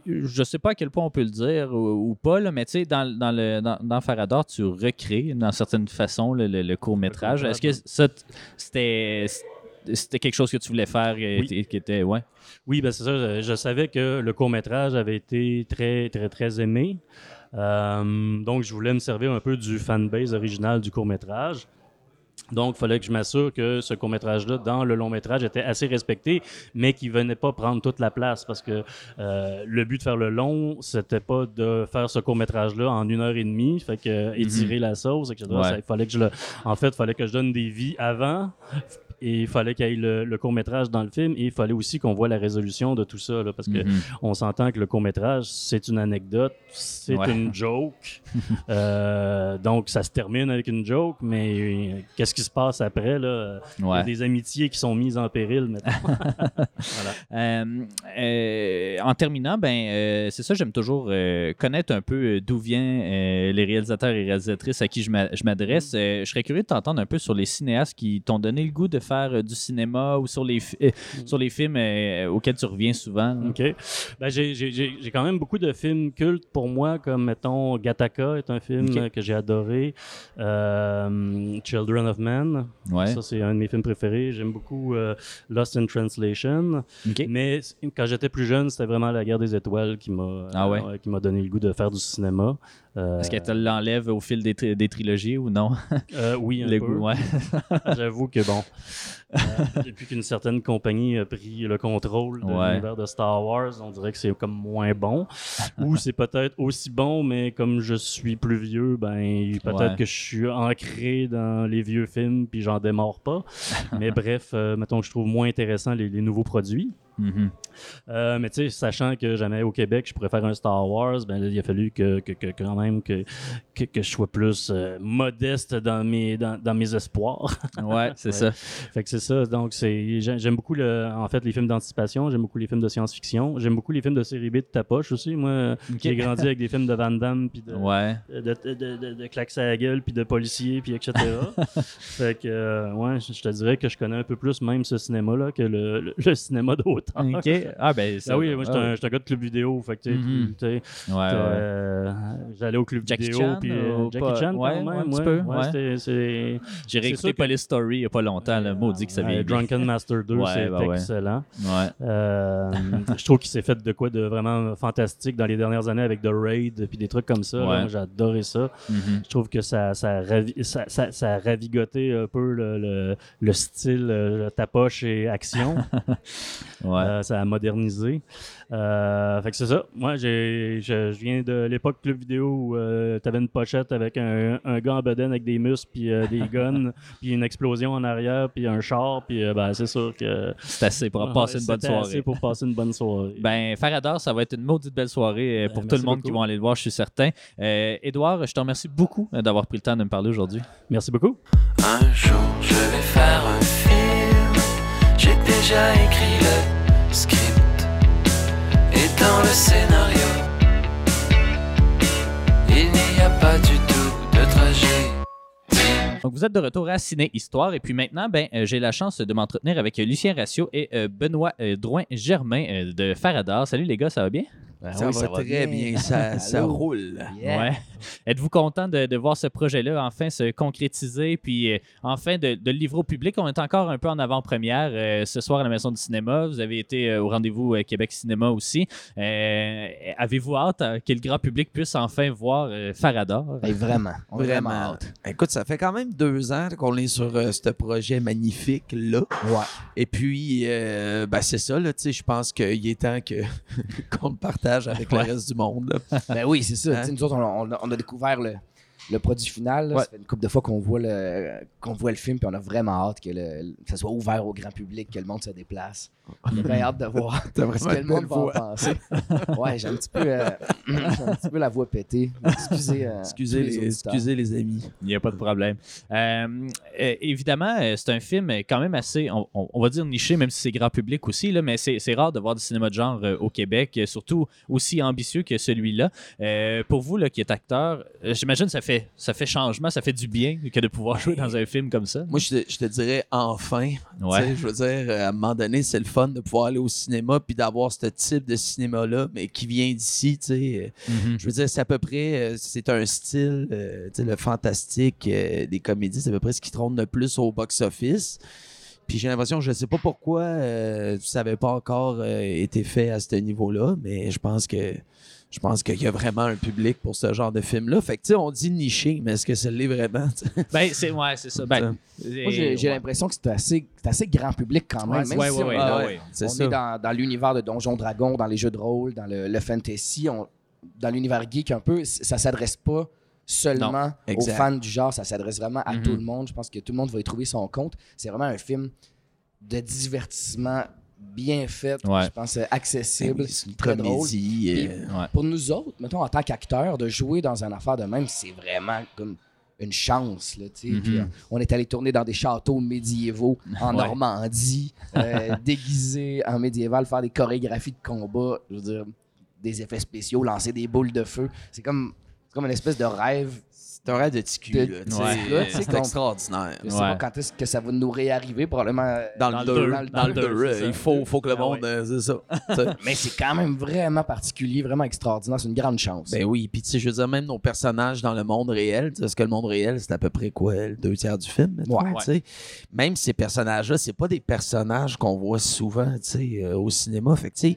je sais pas à quel point on peut le dire ou, ou pas, là, mais tu sais, dans, dans, le, dans, dans Farador, tu recrées d'une certaine façon le, le- le court-métrage. Est-ce que ça, c'était. C'était quelque chose que tu voulais faire Oui. qui était. Ouais? Oui, ben c'est ça. Je, je savais que le court-métrage avait été très, très, très aimé. Euh, donc, je voulais me servir un peu du fanbase original du court-métrage. Donc, il fallait que je m'assure que ce court-métrage-là, dans le long-métrage, était assez respecté, mais qu'il venait pas prendre toute la place. Parce que euh, le but de faire le long, c'était pas de faire ce court-métrage-là en une heure et demie, fait que étirer la sauce, etc. Ouais. Ça, il fallait que je le... En fait, il fallait que je donne des vies avant, et il fallait qu'il y ait le, le court-métrage dans le film, et il fallait aussi qu'on voit la résolution de tout ça, là, parce que Mhm. on s'entend que le court-métrage, c'est une anecdote, c'est Ouais. une joke. Euh, donc, ça se termine avec une joke, mais euh, qu'est-ce qui se passe après? Là? Il y a des amitiés qui sont mises en péril maintenant. Euh, en terminant, ben, c'est ça, j'aime toujours connaître un peu d'où viennent les réalisateurs et réalisatrices à qui je m'a- je m'adresse. Euh, je serais curieux de t'entendre un peu sur les cinéastes qui t'ont donné le goût de faire euh, du cinéma ou sur les, euh, sur les films euh, auxquels tu reviens souvent. là. OK. Ben, j'ai- j'ai j'ai- j'ai quand même beaucoup de films cultes pour moi, comme, mettons, Gattaca est un film que j'ai adoré. Euh, Children of Men, Ouais. ça, c'est un de mes films préférés. J'aime beaucoup euh, Lost in Translation. OK. Mais quand j'étais plus jeune, c'était vraiment la guerre des étoiles qui m'a Ah ouais? euh, qui m'a donné le goût de faire du cinéma. Euh, Est-ce qu'elle te l'enlève au fil des, tri- des trilogies ou non? euh, oui, un Le peu. ouais. J'avoue que bon, depuis qu'une certaine compagnie a pris le contrôle de Ouais. l'univers de Star Wars, on dirait que c'est comme moins bon. Ou c'est peut-être aussi bon, mais comme je suis plus vieux, ben peut-être Ouais. que je suis ancré dans les vieux films puis j'en démarre pas. mais bref, euh, mettons que je trouve moins intéressant les, les nouveaux produits. Mhm. Euh, mais tu sais, sachant que jamais au Québec, je pourrais faire un Star Wars, ben là, il a fallu que, que, que- quand même que, que, que je sois plus euh, modeste dans mes, dans, dans mes espoirs. Ouais, c'est Ouais. ça. fait que c'est ça. Donc, c'est, j'ai- j'aime beaucoup, le, en fait, les films d'anticipation. J'aime beaucoup les films de science-fiction. J'aime beaucoup les films de série B de ta poche aussi. Moi, j'ai grandi avec des films de Van Damme, puis de, Ouais. de, de, de, de, claques à la gueule, puis de policiers, puis etc. fait que, euh, ouais, je te dirais que je connais un peu plus même ce cinéma-là que le, le, le cinéma d'auteur. OK. Ah, ben, ça. Ah oui, moi, j'étais ah, un, un gars de club vidéo. Fait que, tu sais, tu sais, Ouais, euh, j'allais au club Jackie vidéo. Chan, puis, euh, Jackie pas? Chan, Ouais, quand même. ouais, un petit ouais. peu, Ouais, J'ai réécouté Police Story il n'y a pas longtemps. Le maudit que ça vieillit. Drunken Master 2, Ouais, c'est bah excellent. Ouais. Euh, je trouve qu'il s'est fait de quoi de vraiment fantastique dans les dernières années avec The Raid puis des trucs comme ça. J'ai adoré ça. Mhm. Je trouve que ça, ça, a ravi- ça, ça- ça a ravigoté un peu le, le- le style euh, tapoche et action. Euh, ça a modernisé. Euh, fait que c'est ça. Moi, je, je viens de l'époque club vidéo où tu avais une pochette avec un, un gars en bedaine avec des muscles, puis euh, des guns, puis une explosion en arrière, puis un char, puis euh, ben, c'est sûr que. C'est assez pour passer une bonne C'était assez soirée. pour passer une bonne soirée. Ben, Farador, ça va être une maudite belle soirée euh, pour Ben, tout le monde qui vont aller le voir, je suis certain. Euh, Édouard, je te remercie beaucoup d'avoir pris le temps de me parler aujourd'hui. Merci beaucoup. Un jour je vais faire un film. J'ai déjà écrit le script et dans le scénario. Donc, vous êtes de retour à Ciné Histoire. Et puis maintenant, ben, euh, j'ai la chance de m'entretenir avec Lucien Ratio et euh, Benoît euh, Drouin-Germain euh, de Farador. Salut les gars, ça va bien? ça, va très bien, ça, ça roule. Ouais. Êtes-vous content de, de voir ce projet-là enfin se concrétiser, puis euh, enfin de, de le livrer au public? On est encore un peu en avant-première euh, ce soir à la Maison du Cinéma. Vous avez été euh, au rendez-vous euh, Québec Cinéma aussi. Euh, Avez-vous hâte que le grand public puisse enfin voir euh, Farador? Ben, vraiment, on vraiment Vraiment. hâte. Écoute, ça fait quand même deux ans qu'on est sur euh, ce projet magnifique-là. Ouais. Et puis, euh, ben, c'est ça, là, tu sais, je pense qu'il est temps que, qu'on le partage avec Ouais. le reste du monde. là. Ben oui, c'est ça. Hein? Nous autres, on, on a- on a découvert le, le produit final. là, Ouais. Ça fait une couple de fois qu'on voit le qu'on voit le film, puis on a vraiment hâte que, le, que ça soit ouvert au grand public, que le monde se déplace. On a bien hâte de voir ce que le monde va en penser. Ouais, j'ai un petit peu, euh, j'ai un petit peu la voix pétée. Excusez, euh, Excusez, les, excusez les amis. Il n'y a pas de problème. Euh, évidemment, c'est un film quand même assez, on, va dire niché, même si c'est grand public aussi, là, mais c'est c'est rare de voir du cinéma de genre au Québec, surtout aussi ambitieux que celui-là. Euh, pour vous, là, qui êtes acteur, j'imagine que ça fait, ça fait changement, ça fait du bien que de pouvoir jouer dans un film comme ça. Moi, je te, je te dirais enfin. Ouais. Tu sais, Je veux dire, à un moment donné, c'est le fun de pouvoir aller au cinéma puis d'avoir ce type de cinéma-là, mais qui vient d'ici. tu sais. Mhm. Je veux dire, c'est à peu près, euh, c'est un style, euh, tu sais, le fantastique euh, des comédies, c'est à peu près ce qui trône le plus au box-office. Puis j'ai l'impression, je sais pas pourquoi euh, ça n'avait pas encore euh, été fait à ce niveau-là, mais je pense que je pense qu'il y a vraiment un public pour ce genre de film-là. Fait que, tu sais, on dit niché, mais est-ce que ça l'est vraiment? Ben, c'est ouais, c'est ça. Ben, Moi, j'ai l'impression que c'est assez, assez grand public quand même. même Ouais, si ouais, on ouais, est Ah dans- ouais, ouais, ouais. c'est on ça. est dans, dans l'univers de Donjons Dragons, dans les jeux de rôle, dans le, le fantasy, on- dans l'univers geek un peu, ça s'adresse pas seulement aux fans du genre, ça s'adresse vraiment à Mhm. tout le monde. Je pense que tout le monde va y trouver son compte. C'est vraiment un film de divertissement bien fait, Ouais. je pense euh, accessible, C'est très drôle. euh, Pour nous autres, mettons en tant qu'acteurs, de jouer dans une affaire de même, c'est vraiment comme une chance. Là, euh, on est allé tourner dans des châteaux médiévaux en Ouais. Normandie, euh, déguisés en médiéval, faire des chorégraphies de combat, je veux dire, des effets spéciaux, lancer des boules de feu. C'est comme, c'est comme une espèce de rêve. C'est un rêve de ticu, là. Ouais. C'est extraordinaire. Je sais Ouais. pas quand est-ce que ça va nous réarriver, probablement. euh, Dans, Dans le le 2, deux. dans le Dans le 2, deux, c'est ça. il faut, faut que le Ah monde, ouais. euh, c'est ça. Mais c'est quand même vraiment particulier, vraiment extraordinaire. C'est une grande chance. ben oui, puis tu sais, je veux dire, même nos personnages dans le monde réel, parce que le monde réel, c'est à peu près quoi, le deux tiers du film, Ouais. tu sais? Même ces personnages-là, c'est pas des personnages qu'on voit souvent, tu sais, euh, au cinéma. Fait que, tu sais,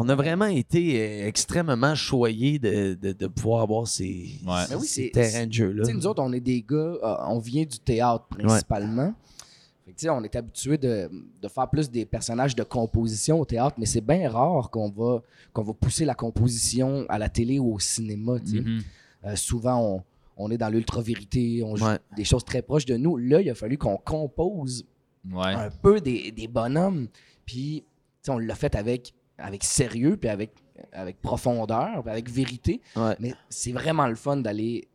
on a vraiment été euh, extrêmement choyés de, de, de pouvoir avoir ces, Ouais. Mais oui, ces terrains de jeu-là. Tu sais, nous autres, on est des gars, euh, on vient du théâtre principalement. Fait que, tu sais, on est habitué de, de faire plus des personnages de composition au théâtre, mais c'est bien rare qu'on va, qu'on va pousser la composition à la télé ou au cinéma. Mhm. Euh, souvent, on, on est dans l'ultra-vérité, on joue Ouais. des choses très proches de nous. Là, il a fallu qu'on compose Ouais. un peu des, des bonhommes. Puis, tu sais, on l'a fait avec, avec sérieux, puis avec, avec profondeur, puis avec vérité. Ouais. Mais c'est vraiment le fun d'aller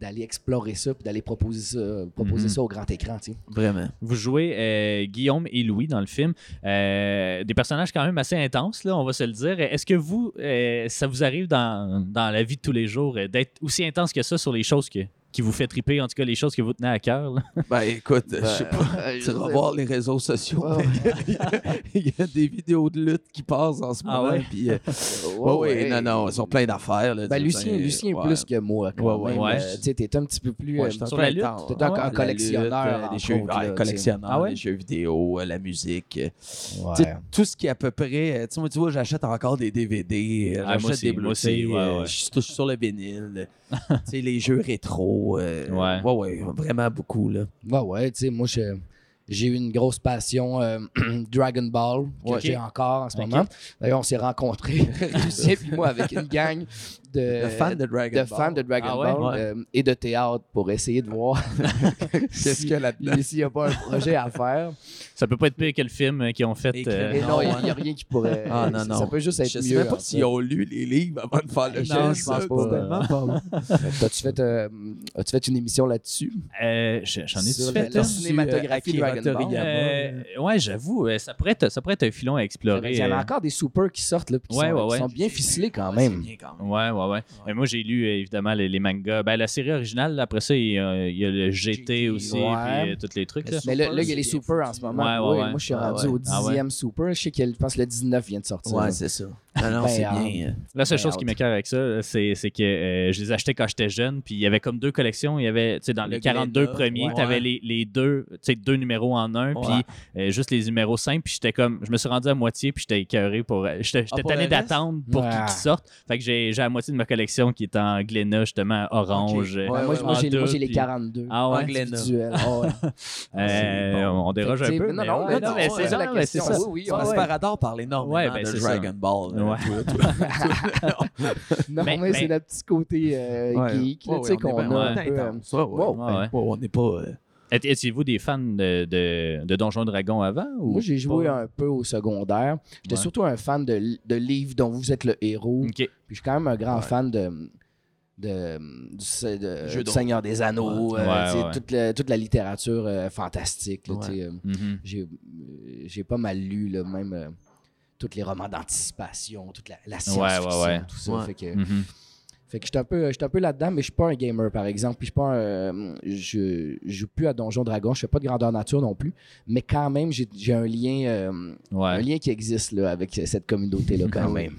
d'aller explorer ça, puis d'aller proposer ça, proposer Mhm. ça au grand écran. tu sais. Vraiment. Vous jouez euh, Guillaume et Louis dans le film. Euh, des personnages quand même assez intenses, là, on va se le dire. Est-ce que vous, euh, ça vous arrive dans, dans la vie de tous les jours euh, d'être aussi intense que ça sur les choses que, qui vous fait triper, en tout cas les choses que vous tenez à cœur? là? Ben écoute, je sais pas. euh, Tu vas sais voir les réseaux sociaux. Il y a des vidéos de lutte qui passent en ce Ah moment. ouais? puis, euh, Ouais, ouais, non, non, sur plein d'affaires. là, Ben, Lucien, Lucien ouais. plus que moi, quand Ouais, même. ouais. Euh, tu sais, t'es un petit peu plus... Euh, Sur la lutte? T'es un- collectionneur, lutte, jeux, autres, ouais, là, collectionneur, Ah ouais? les jeux vidéo, la musique. ouais. tu sais, Tout ce qui est à peu près. Tu vois, j'achète encore des DVD, Ah, moi j'achète des Blu-ray, je suis sur le vinyle. tu sais, les jeux rétro. Euh, Ouais. ouais, ouais, vraiment beaucoup. Là. Ouais, ouais, tu sais, moi, je- j'ai eu une grosse passion euh, Dragon Ball, que Ouais. j'ai encore en ce moment. D'ailleurs, on s'est rencontrés, Lucien puis moi, avec une gang de, Le fan de Dragon de Ball. fans de Dragon Ah ouais? Ball Ouais. euh, et de théâtre pour essayer de voir Qu'est-ce qu'il y a là-dedans? s'il n'y a pas un projet à faire. Ça peut pas être pire que le film qu'ils ont fait. Euh, non, non, il n'y a rien qui pourrait. Ah, non, ça- non. Ça peut juste être Je mieux. sais même pas s'ils ont lu les livres avant de faire le Non, film. je pense ça, pas. pas bon. T'as-tu fait, euh, as-tu fait une émission là-dessus? euh, je- J'en ai Sur fait. la hein? cinématographie Dragon Ball. Euh, ouais, j'avoue, ça pourrait, être, ça pourrait être un filon à explorer. Il y en a encore des soupers qui sortent, là, qui Ouais, sont, ouais, ouais. bien ficelés quand Ouais, même. c'est bien quand même. Ouais, ouais, ouais. Mais moi, j'ai lu euh, évidemment les, les mangas. Ben, la série originale, là, après ça, il y a, il y a le GT, GT, aussi, ouais. puis euh, tous les trucs. Là. Mais là, Super, là, il y a les bien en ce moment. Ouais, ouais, Oui. Moi, je suis Ah rendu ouais. au Ah ouais. dixième super. Je sais que je pense que le 19 vient de sortir. Ouais, c'est ça. Non, non, Ben, c'est euh, bien. euh, La seule Ben, chose qui out. m'écœure avec ça, c'est c'est que euh, je les achetais quand j'étais jeune, puis il y avait comme deux collections. Il y avait, tu sais, dans Le les 42 Glénat, premiers, ouais. tu avais les, les deux, tu sais, deux numéros en un, Ouais. puis euh, juste les numéros simples, puis j'étais comme, je me suis rendu à moitié, puis j'étais écœuré pour. J'étais j'étais Ah, tanné d'attendre pour Ouais. qu'ils sortent. Fait que j'ai à moitié partie de ma collection qui est en Glénat, justement, orange. Euh, Ouais, Ben, moi, ouais, moi, en j'ai j'ai les puis- 42. Ah ouais? individuels. Ah ouais. Euh, on, on déroge un peu. mais non, mais non, mais c'est ça la question. Oui, ouais. que Parador parle énormément Ouais, ben, de Dragon Ball. là, Ouais. Non, Mais- c'est le petit côté euh, geek, tu sais, qu'on on a on euh, on n'est pas. Étiez-vous des fans de, de, de Donjons et Dragons avant? Ou Moi, j'ai joué un peu au secondaire. J'étais Ouais. surtout un fan de, de livres dont vous êtes le héros. Ok. Puis je suis quand même un grand Ouais. fan de, de, du, de- du Seigneur des Anneaux, Ouais. euh, Ouais. Toute, la, toute la littérature euh, fantastique. Ouais. euh, Mhm. J'ai j'ai pas mal lu, là, même euh, tous les romans d'anticipation, toute la, la science-fiction, ouais. tout ça. Ouais. Fait que, Mhm. Fait que j'étais un peu, j'étais un peu là-dedans, mais je suis pas un gamer, par exemple. Puis je suis pas un, je, je joue plus à Donjon Dragon, je fais pas de grandeur nature non plus. Mais quand même, j'ai j'ai un lien, euh, un lien qui existe là, avec cette communauté-là, quand Ah même.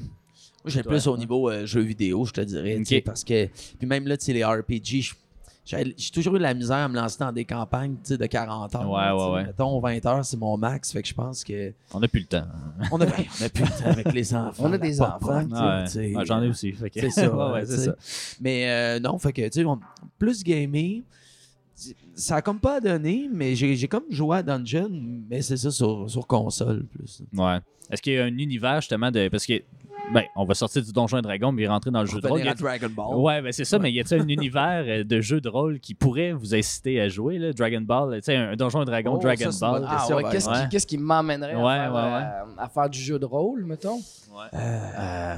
Moi, j'ai plus au niveau euh, jeux vidéo, je te dirais. Parce que. Puis même là, tu sais, les RPG, je- j'ai toujours eu de la misère à me lancer dans des campagnes de 40 heures. Ouais, ouais, ouais. Mettons, 20 heures, c'est mon max. Fait que je pense que. On n'a plus le temps. On a, ben, plus le temps avec les enfants. On a des enfants. Ouais. J'en ai aussi. que- C'est ça. Ouais, ça. Mais euh, non, fait que, tu sais, plus gaming, ça a comme pas donné, mais j'ai j'ai comme joué à Dungeon, mais c'est ça sur, sur console plus. Ouais. Est-ce qu'il y a un univers justement de. Parce que. Ben, on va sortir du Donjon et Dragon, mais rentrer dans le jeu de rôle. À a- Dragon Ball. Ouais, ben c'est ça, mais y a-t-il un univers euh, de jeux de rôle qui pourrait vous inciter à jouer, là? Dragon Ball, tu sais, un Donjon et Dragon, Oh, Dragon ça, une Ball. Ah ouais, qu'est-ce qui, qu'est-ce qui m'emmènerait Ouais, à, faire, ouais, euh, à faire du jeu de rôle, mettons? Euh,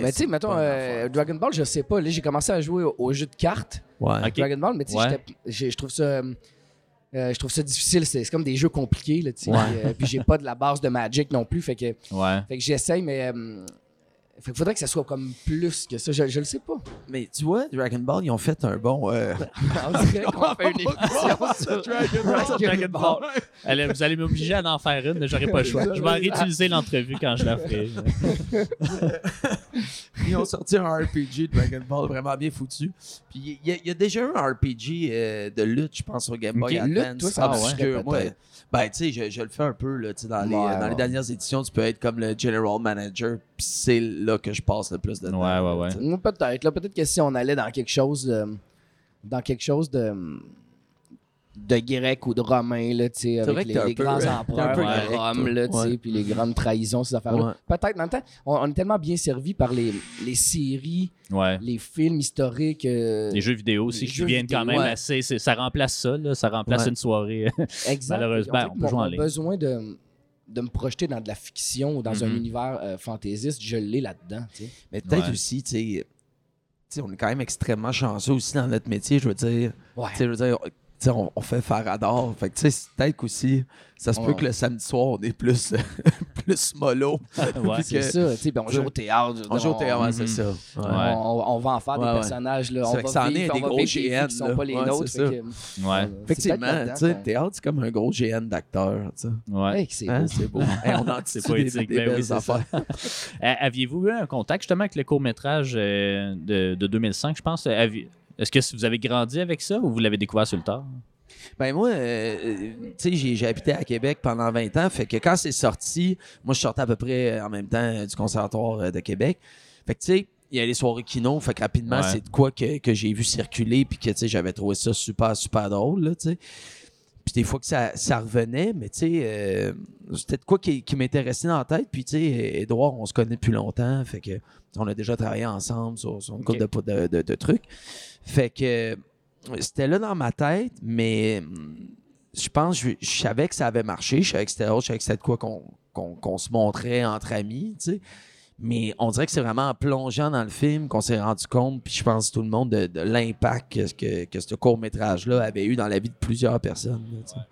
mais tu sais, mettons, euh. Dragon Ball, je sais pas. Là, j'ai commencé à jouer au, au jeu de cartes. ouais. Dragon Ball, mais tu sais, Ouais. je trouve ça. Euh, je trouve ça difficile, c'est comme des jeux compliqués, là. Ouais. Euh, puis j'ai pas de la base de Magic non plus, fait que, Ouais. fait que j'essaye, mais euh, fait qu'il faudrait que ça soit comme plus que ça, je, je le sais pas. Mais tu vois, Dragon Ball, ils ont fait un bon. euh, On dirait qu'on fait une émission sur Dragon Ball. Allez, vous allez m'obliger à en faire une, mais j'aurai pas le choix. Je vais réutiliser l'entrevue quand je la ferai. ils ont sorti un RPG de Dragon Ball vraiment bien foutu. Puis il y, a- il y a déjà eu un RPG euh, de lutte, je pense, sur Game Boy lutte, Advance. toi, obscur. peut-être. ben, tu sais, je, je le fais un peu là, tu sais, dans, les, Ouais, dans les dernières éditions, tu peux être comme le General Manager, puis c'est là que je passe le plus de temps. Ouais, ouais, ouais. Peut-être, là, peut-être que si on allait dans quelque chose, euh, dans quelque chose de de grec ou de romain, là, tu sais, avec vrai que les, les peu- grands un empereurs peu de grec, Rome, là, tu sais, Ouais. puis les grandes trahisons, ces affaires-là. Ouais. Peut-être, mais en même temps, on, on est tellement bien servi par les, les séries, Ouais. les films historiques. euh, Les jeux vidéo aussi qui viennent quand même ouais. assez. c'est- Ça remplace ça, là, ça remplace Ouais. une soirée. exact. malheureusement, on que peut jouer en mon ligne. besoin de, de me projeter dans de la fiction ou dans un Mhm. univers euh, fantaisiste, je l'ai là-dedans, tu sais. Mais peut-être Ouais. aussi, tu sais, tu sais, on est quand même extrêmement chanceux aussi dans notre métier, je veux dire. Ouais. Tu sais, je veux dire, on, on fait Farador. Fait que, tu sais, c'est peut-être qu'aussi, ça se peut Ouais. que le samedi soir, on est plus, plus mollo. Ouais. C'est ça, tu sais, puis on joue au théâtre. On joue au théâtre, ouais, Mhm. c'est ça. Ouais. On, va en faire Ouais, des ouais. personnages. Là. C'est On va que ça en vivre, est des gros GN, qui sont pas les Ouais, nôtres. c'est fait ça. que, Ouais. euh, c'est Effectivement, tu sais, théâtre, c'est comme un gros GN d'acteurs. Ouais. C'est Hein, beau. c'est beau. Hey, on C'est poétique, des ben belles c'est affaires. Aviez-vous eu un contact justement avec le court-métrage euh, de, de 2005, je pense? Euh, Est-ce que vous avez grandi avec ça ou vous l'avez découvert sur le tard? Ben moi, euh, euh, tu sais, j'ai, habité à Québec pendant 20 ans. Fait que quand c'est sorti, moi, je sortais à peu près en même temps euh, du Conservatoire euh, de Québec. Fait que, tu sais, il y a les soirées kino. Fait que rapidement, Ouais. c'est de quoi que, que j'ai vu circuler. Puis que, tu sais, j'avais trouvé ça super, super drôle, tu sais. Puis des fois que ça, ça revenait, mais tu sais, euh, c'était de quoi qui, resté dans la tête. Puis, tu sais, Edouard, on se connaît depuis longtemps. Fait que, on a déjà travaillé ensemble sur, sur une couple de, de, de- de trucs. Fait que c'était là dans ma tête, mais je pense, je, je savais que ça avait marché. Je savais que c'était drôle, je savais que c'était de quoi qu'on se montrait entre amis, tu sais. Mais on dirait que c'est vraiment en plongeant dans le film qu'on s'est rendu compte, puis je pense tout le monde, de, de l'impact que, que, ce court-métrage-là avait eu dans la vie de plusieurs personnes. là.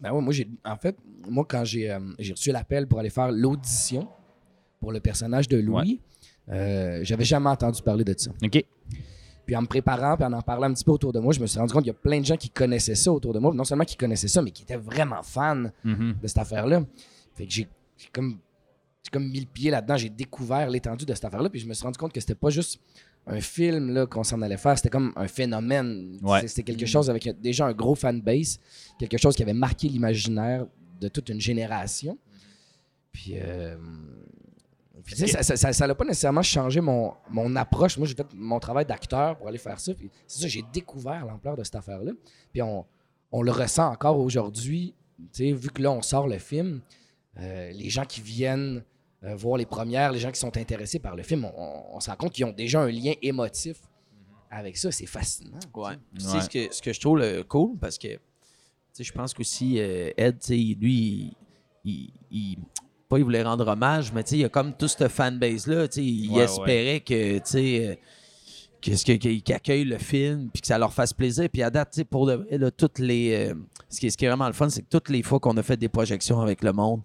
Ben ouais, moi, j'ai, en fait, moi, quand j'ai, euh, j'ai reçu l'appel pour aller faire l'audition pour le personnage de Louis, euh, j'avais jamais entendu parler de ça. OK. Puis en me préparant, puis en en parlant un petit peu autour de moi, je me suis rendu compte qu'il y a plein de gens qui connaissaient ça autour de moi. Non seulement qui connaissaient ça, mais qui étaient vraiment fans Mhm. de cette affaire-là. Fait que j'ai comme, j'ai comme mis le pied là-dedans. J'ai découvert l'étendue de cette affaire-là. Puis je me suis rendu compte que c'était pas juste un film là, qu'on s'en allait faire. C'était comme un phénomène. Ouais. C'était- quelque chose avec déjà un gros fanbase. Quelque chose qui avait marqué l'imaginaire de toute une génération. Puis, euh, Puis, ça- n'a pas nécessairement changé mon, mon approche. Moi, j'ai fait mon travail d'acteur pour aller faire ça. Puis c'est ça, j'ai découvert l'ampleur de cette affaire-là. Puis on, on le ressent encore aujourd'hui. Tu sais, vu que là, on sort le film, euh, les gens qui viennent euh, voir les premières, les gens qui sont intéressés par le film, on, on se rend compte qu'ils ont déjà un lien émotif avec ça. C'est fascinant. Ouais. Tu sais, ce que, ce que je trouve le cool, parce que tu sais, je pense qu'aussi, euh, Ed, tu sais, lui, il, il- il- pas il voulait rendre hommage, mais tu sais, il y a comme tout cette fanbase-là. tu sais, Il Ouais, espérait que, tu sais, euh, ce qu'ils accueillent le film, puis que ça leur fasse plaisir. Puis à date, tu sais, pour de là, toutes les. euh, ce, qui est, ce qui est vraiment le fun, c'est que toutes les fois qu'on a fait des projections avec le monde,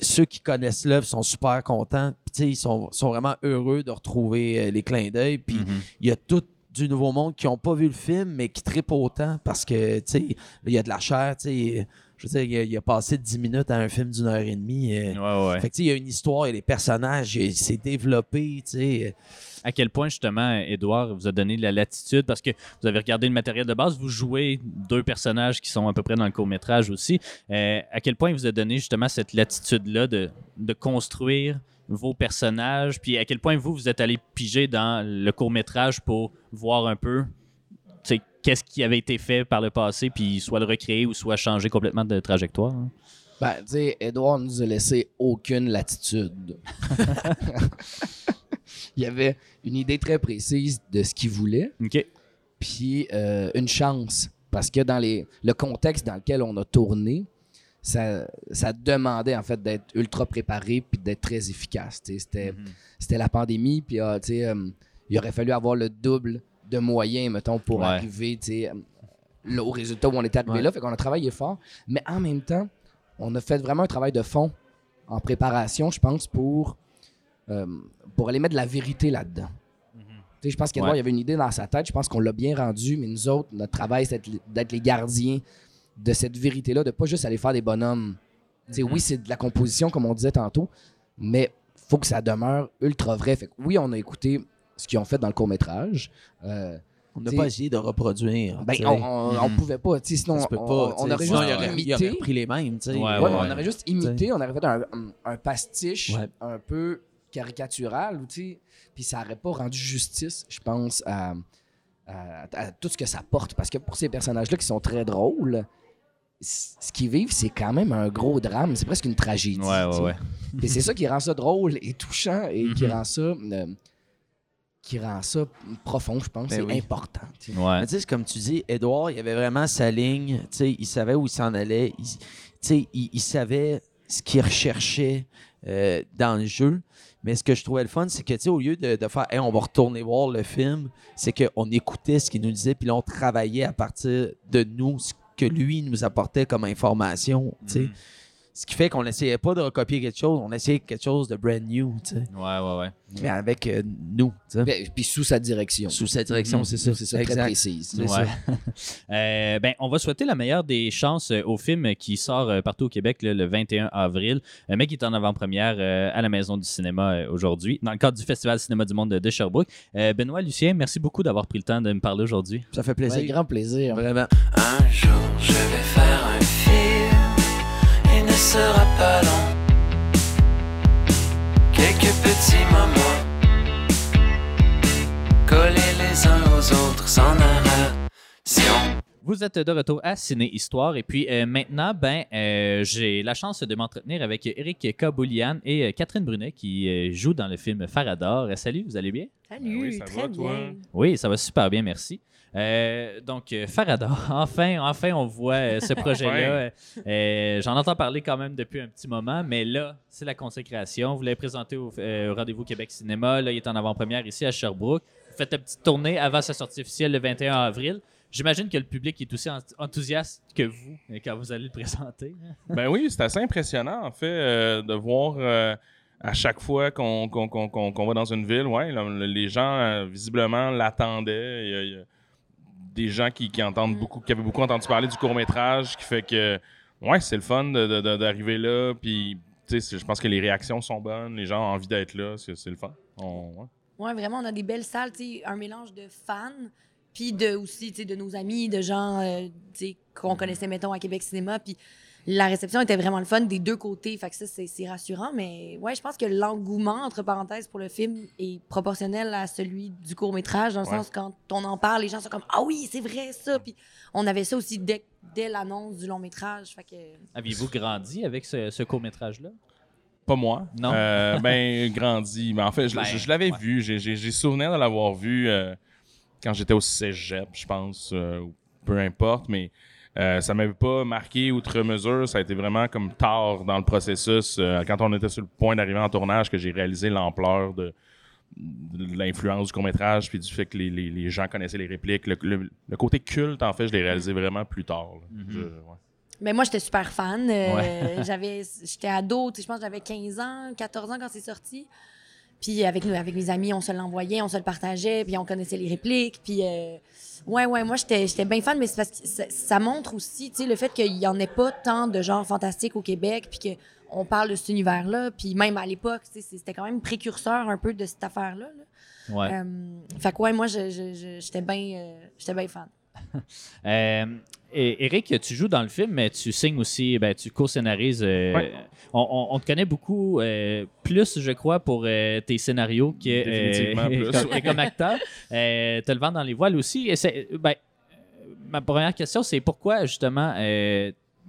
ceux qui connaissent l'œuvre sont super contents. Puis, ils sont, sont vraiment heureux de retrouver euh, les clins d'œil. Puis, Mhm. il y a tout du nouveau monde qui n'ont pas vu le film, mais qui trippent autant parce que, tu sais, il y a de la chair, tu sais. Je veux dire, il a, il a passé 10 minutes à un film d'une heure et demie. euh, Ouais, ouais. Fait que, tu sais, il y a une histoire, il y a des personnages, il- c'est développé, tu sais. À quel point, justement, Edouard vous a donné la latitude parce que vous avez regardé le matériel de base, vous jouez deux personnages qui sont à peu près dans le court-métrage aussi. Euh, à quel point il vous a donné justement cette latitude-là de, de construire vos personnages, puis à quel point vous, vous êtes allé piger dans le court-métrage pour voir un peu qu'est-ce qui avait été fait par le passé, puis soit le recréer ou soit changer complètement de trajectoire. hein? Ben, tu sais, Edouard nous a laissé aucune latitude. il y avait une idée très précise de ce qu'il voulait, OK. puis euh, une chance. Parce que dans les, le contexte dans lequel on a tourné, ça, ça demandait en fait d'être ultra préparé puis d'être très efficace. sais. C'était, la pandémie, puis ah, euh, il aurait fallu avoir le double de moyens, mettons, pour Ouais. arriver euh, là, au résultat où on est arrivé Ouais. là. Fait qu'on a travaillé fort, mais en même temps, on a fait vraiment un travail de fond en préparation, je pense, pour, euh, pour aller mettre de la vérité là-dedans. Tu sais, Je pense qu'Edouard Ouais. il y avait une idée dans sa tête, je pense qu'on l'a bien rendu, mais nous autres, notre travail, c'est d'être- les gardiens de cette vérité-là, de pas juste aller faire des bonhommes. Tu sais, Oui, c'est de la composition, comme on disait tantôt, mais faut que ça demeure ultra vrai. Fait que oui, on a écouté ce qu'ils ont fait dans le court-métrage. Euh, On n'a pas essayé de reproduire. ben, on, on, on pouvait pas. tu sais, Sinon, on, pas. on aurait Sinon, juste aurait, imité. aurait pris les mêmes. tu sais. Ouais, Ouais, ouais, mais ouais. on aurait juste imité, on aurait fait un, un- un pastiche Ouais. un peu caricatural, ou, tu sais, puis ça n'aurait pas rendu justice, je pense, à, à- à tout ce que ça porte. Parce que pour ces personnages-là qui sont très drôles, ce qu'ils vivent, c'est quand même un gros drame. C'est presque une tragédie. Ouais, ouais, ouais. Et c'est ça qui rend ça drôle et touchant et qui Mhm. rend ça. euh, qui rend ça profond, je pense. Ben c'est oui. important. tu sais. Ouais. Mais tu sais, c'est comme tu dis, Edouard, il avait vraiment sa ligne. Tu sais, il savait où il s'en allait. Il, tu sais, il, il savait ce qu'il recherchait euh, dans le jeu. Mais ce que je trouvais le fun, c'est que, tu sais, au lieu de, de faire, hey, on va retourner voir le film, c'est qu'on écoutait ce qu'il nous disait, puis là, on travaillait à partir de nous, ce que lui nous apportait comme information, tu sais. Mhm. Ce qui fait qu'on n'essayait pas de recopier quelque chose, on essayait quelque chose de brand new, tu sais. Ouais, ouais, ouais. Mais avec euh, nous, tu sais. Puis, puis sous sa direction. Sous cette direction, Mhm. c'est ça. C'est ça, très Exact. précise. C'est Ouais. ça. Euh, ben, on va souhaiter la meilleure des chances euh, au film qui sort partout au Québec là, le 21 avril, mais qui est en avant-première euh, à la Maison du cinéma euh, aujourd'hui, dans le cadre du Festival Cinéma du Monde de, Sherbrooke. Euh, Benoît Lucien, merci beaucoup d'avoir pris le temps de me parler aujourd'hui. Ça fait Ouais, plaisir. grand plaisir. Vraiment. Un jour, je vais faire sera pas long. Quelques petits moments. Collés les uns aux autres sans narration. Vous êtes de retour à Ciné Histoire et puis euh, maintenant, ben, euh, j'ai la chance de m'entretenir avec Eric Kaboulian et euh, Catherine Brunet qui euh, jouent dans le film Farador. Salut, vous allez bien? Salut, oui, ça très va, toi? bien. Oui, ça va super bien, merci. Euh, donc, euh, Farador, enfin, enfin, on voit euh, ce projet-là. Euh, J'en entends parler quand même depuis un petit moment, mais là, c'est la consécration. Vous l'avez présenté au, au Rendez-vous Québec Cinéma. Là, il est en avant-première ici à Sherbrooke. Vous faites une petite tournée avant sa sortie officielle le 21 avril. J'imagine que le public est aussi ent- enthousiaste que vous quand vous allez le présenter. Ben oui, c'est assez impressionnant, en fait, de voir à chaque fois qu'on va dans une ville, ouais, là, les gens, euh, visiblement, l'attendaient. Des gens qui, qui entendent beaucoup, qui avaient beaucoup entendu parler du court-métrage, qui fait que, ouais, c'est le fun d'arriver là, puis, je pense que les réactions sont bonnes, les gens ont envie d'être là, c'est le fun. On- ouais. Ouais, vraiment, on a des belles salles, un mélange de fans, puis de aussi, de nos amis, de gens, euh, qu'on connaissait, mettons, à Québec Cinéma, puis la réception était vraiment le fun des deux côtés. Fait que ça, c'est rassurant. Mais ouais, je pense que l'engouement, entre parenthèses, pour le film est proportionnel à celui du court-métrage, dans le Ouais. sens quand on en parle, les gens sont comme Ah oui, c'est vrai ça. Puis on avait ça aussi dès, dès l'annonce du long-métrage. Fait que. Aviez-vous grandi avec ce, ce court-métrage-là? Pas moi. Non? Euh, ben, grandi. Mais en fait, je, Ben, je- je l'avais ouais. vu. J'ai- souvenir de l'avoir vu euh, quand j'étais au cégep, je pense. euh, ou peu importe. Mais euh, ça m'avait pas marqué outre mesure. Ça a été vraiment comme tard dans le processus. euh, quand on était sur le point d'arriver en tournage, que j'ai réalisé l'ampleur de, de l'influence du court-métrage puis du fait que les, les- les gens connaissaient les répliques. Le, le- le côté culte, en fait, je l'ai réalisé vraiment plus tard. Je- ouais. Mais moi, j'étais super fan. Euh, Ouais. j'avais, j'étais ado, je pense que j'avais 15 ans, 14 ans quand c'est sorti. Puis avec, nous, avec mes amis, on se l'envoyait, on se le partageait, puis on connaissait les répliques. Puis euh, ouais, ouais, moi, j'étais, j'étais bien fan, mais c'est parce que ça, ça montre aussi, tu sais, le fait qu'il n'y en ait pas tant de genres fantastiques au Québec, puis qu'on parle de cet univers-là. Puis même à l'époque, tu sais, c'était quand même précurseur un peu de cette affaire-là. là. Ouais. Euh, fait que ouais, moi, j'étais bien euh, j'étais bien fan. Et Eric, tu joues dans le film, mais tu signes aussi, ben, tu co-scénarises. euh, Ouais. on, on- on te connaît beaucoup euh, plus, je crois, pour euh, tes scénarios que, comme, ouais. comme acteur. Te le vent dans les voiles aussi. Et ben, ma première question, c'est pourquoi justement.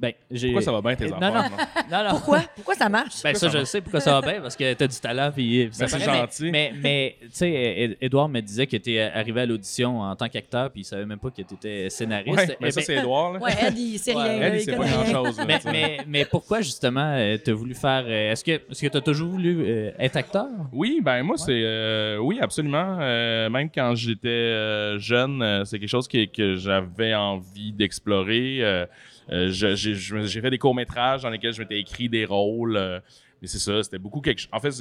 Euh, ben, Pourquoi ça va bien tes Non, enfants? non. non? non, non. Pourquoi? Pourquoi ça marche? Ben, ça, je le sais pourquoi ça va bien, parce que tu as du talent. Puis, Ben, c'est gentil. Mais, mais, mais, tu sais, Ed- Edouard me disait que tu es arrivé à l'audition en tant qu'acteur, puis il savait même pas que tu étais scénariste. Ouais, mais ça, ben, c'est Edouard. là. Ouais, Ed, il sait Ouais, rien. Il sait pas grand-chose. mais, mais, mais pourquoi justement tu as voulu faire. euh, Est-ce que est-ce que tu as toujours voulu euh, être acteur? Oui, ben moi, c'est. euh, oui, absolument. Euh, même quand j'étais euh, jeune, euh, c'est quelque chose qui- que j'avais envie d'explorer. Euh, j'ai fait des courts-métrages dans lesquels je m'étais écrit des rôles. euh, mais c'est ça, c'était beaucoup quelque chose. En fait,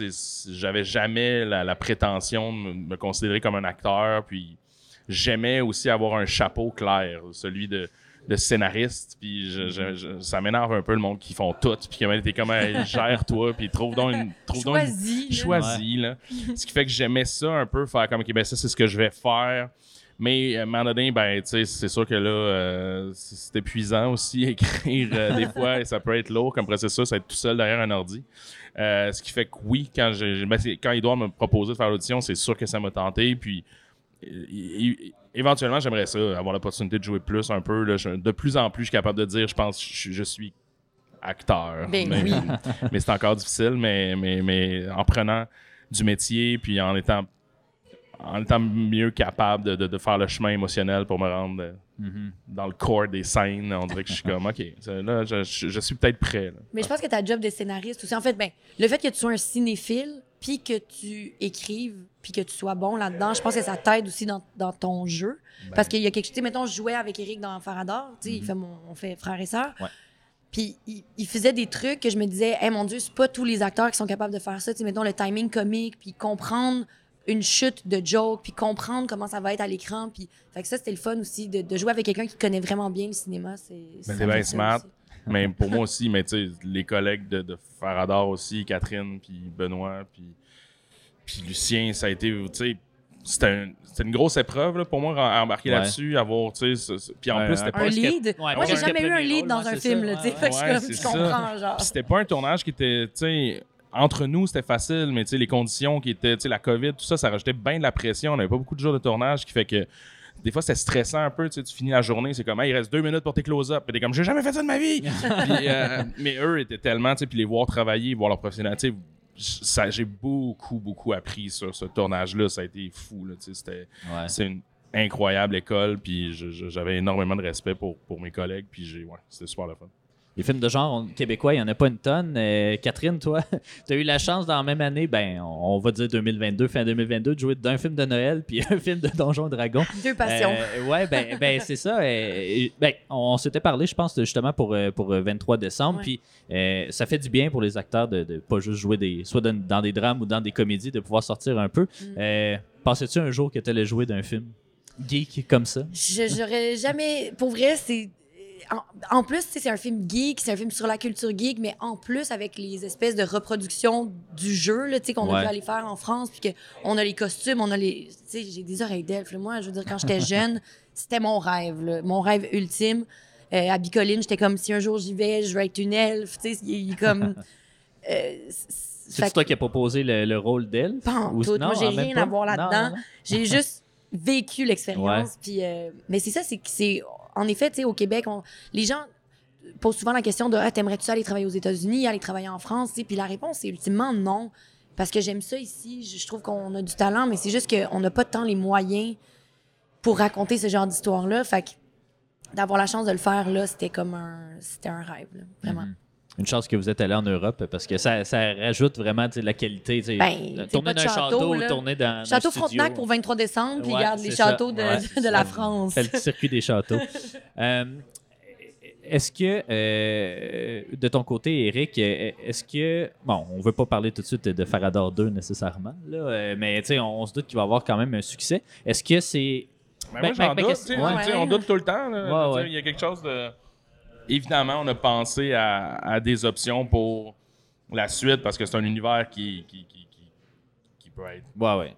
j'avais jamais la, la prétention de me, me considérer comme un acteur. Puis j'aimais aussi avoir un chapeau clair, celui de, de scénariste. Puis je- je- je- ça m'énerve un peu le monde qui font tout. Puis qui t'es comme, Hey, gère-toi. Puis trouve donc une. Trouve donc une- Choisis. là. choisi. Là. Ce qui fait que j'aimais ça un peu, faire comme, OK, ben ça, c'est ce que je vais faire. Mais à un moment donné, ben, tu sais, c'est sûr que là, euh, c'est épuisant aussi, écrire euh, des fois, et ça peut être lourd comme processus, être tout seul derrière un ordi. Euh, ce qui fait que oui, quand, j'ai- ben, c'est- quand Edouard me proposait de faire l'audition, c'est sûr que ça m'a tenté. Puis euh, é- éventuellement, j'aimerais ça, avoir l'opportunité de jouer plus un peu. là. Je- de plus en plus, je suis capable de dire, je pense, je, je suis acteur. Ben mais oui. mais c'est encore difficile, mais, mais, mais en prenant du métier, puis en étant, en étant mieux capable de, de- de faire le chemin émotionnel pour me rendre euh, Mhm. dans le corps des scènes, on dirait que je suis comme, OK, là, je, je- je suis peut-être prêt. là. Mais je pense que ta job de scénariste aussi, en fait, ben, le fait que tu sois un cinéphile, puis que tu écrives, puis que tu sois bon là-dedans, je pense que ça t'aide aussi dans, dans ton jeu. Ben. Parce qu'il y a quelque chose, tu sais, mettons, je jouais avec Eric dans Faradar, tu sais, il fait mon, on fait frère et sœur. Ouais. Puis il, il faisait des trucs que je me disais, hey, mon Dieu, c'est pas tous les acteurs qui sont capables de faire ça. Tu sais, mettons le timing comique, puis comprendre une chute de joke, puis comprendre comment ça va être à l'écran. Puis, fait que ça, c'était le fun aussi de, de jouer avec quelqu'un qui connaît vraiment bien le cinéma. C'est fait bien smart. aussi. Mais pour moi aussi, mais tu sais, les collègues de, de Faradar aussi, Catherine, puis Benoît, puis, puis Lucien, ça a été, tu sais, c'était un- c'était une grosse épreuve là, pour moi, à embarquer Ouais. là-dessus, avoir, tu sais, puis en Ouais, plus, c'était un pas Un lead? Ouais, Moi, j'ai jamais eu un lead rôle, dans un film, là, tu sais. Je comprends, genre. Puis c'était pas un tournage qui était, tu sais, entre nous, c'était facile, mais les conditions qui étaient, la COVID, tout ça, ça rajoutait bien de la pression. On n'avait pas beaucoup de jours de tournage, qui fait que des fois, c'était stressant un peu. Tu sais, tu finis la journée, c'est comme, Hey, il reste deux minutes pour tes close-up. Puis t'es comme, j'ai jamais fait ça de ma vie. Puis, euh, mais eux étaient tellement, tu sais, puis les voir travailler, voir leur professionnalité, ça, j'ai beaucoup, beaucoup appris sur ce tournage-là. Ça a été fou, là, tu sais, c'était Ouais. c'est une incroyable école, puis j'avais énormément de respect pour, pour mes collègues, puis j'ai, ouais, c'était super le fun. Les films de genre on- québécois, il n'y en a pas une tonne. Euh, Catherine, toi, tu as eu la chance dans la même année, ben, on, va dire 2022, fin 2022, de jouer d'un film de Noël puis un film de Donjons et Dragons. Deux passions. Euh, ouais, ben, ben c'est ça. euh, ben, on s'était parlé, je pense, justement pour, euh, pour euh, 23 décembre. Puis ça fait du bien pour les acteurs de, de pas juste jouer des, soit dans, dans des drames ou dans des comédies, de pouvoir sortir un peu. Mm. Pensais-tu un jour que tu allais jouer d'un film geek comme ça? Je- J'aurais jamais. Pour vrai, c'est. En, en plus, c'est un film geek, c'est un film sur la culture geek, mais en plus, avec les espèces de reproductions du jeu là, qu'on a Ouais. pu aller faire en France, puis qu'on a les costumes, on a les. J'ai des oreilles d'elfe. Moi, je veux dire, quand j'étais jeune, c'était mon rêve, là, mon rêve ultime. Euh, à Bicoline, j'étais comme si un jour j'y vais, je veux être une elfe. Tu sais, il est comme. euh, C'est toi qui as proposé le, le rôle d'elfe? Pas Ou- tout. non, Moi, j'ai rien à voir là-dedans. J'ai juste vécu l'expérience. Puis, euh, mais c'est ça, c'est que c'est. En effet, tu au Québec, les gens posent souvent la question de ah, T'aimerais-tu aller travailler aux États-Unis, aller travailler en France sais, Puis la réponse, c'est ultimement non. Parce que j'aime ça ici. Je trouve qu'on a du talent, mais c'est juste qu'on n'a pas tant les moyens pour raconter ce genre d'histoire-là. Fait que d'avoir la chance de le faire, là, c'était comme un, c'était un rêve, vraiment. Mhm. Une chance que vous êtes allé en Europe parce que ça, ça rajoute vraiment la qualité. Ben, tourner dans un château, château, tourner dans, un Château. Frontenac pour 23 décembre, puis Ouais, garde les c'est ça. châteaux de, Ouais, de c'est la. France. Fait le circuit des châteaux. Euh, est-ce que, euh, de ton côté, Eric, euh, est-ce que, bon, on veut pas parler tout de suite de Farador 2 nécessairement, là, mais on, on se doute qu'il va avoir quand même un succès. Est-ce que c'est... Ben, Ben, moi, j'en ben, doute. ouais. On doute tout le temps. Ouais, ouais. Il y a quelque chose de. Évidemment, on a pensé à, à des options pour la suite parce que c'est un univers qui, qui, qui, qui- qui peut être Ouais, ouais.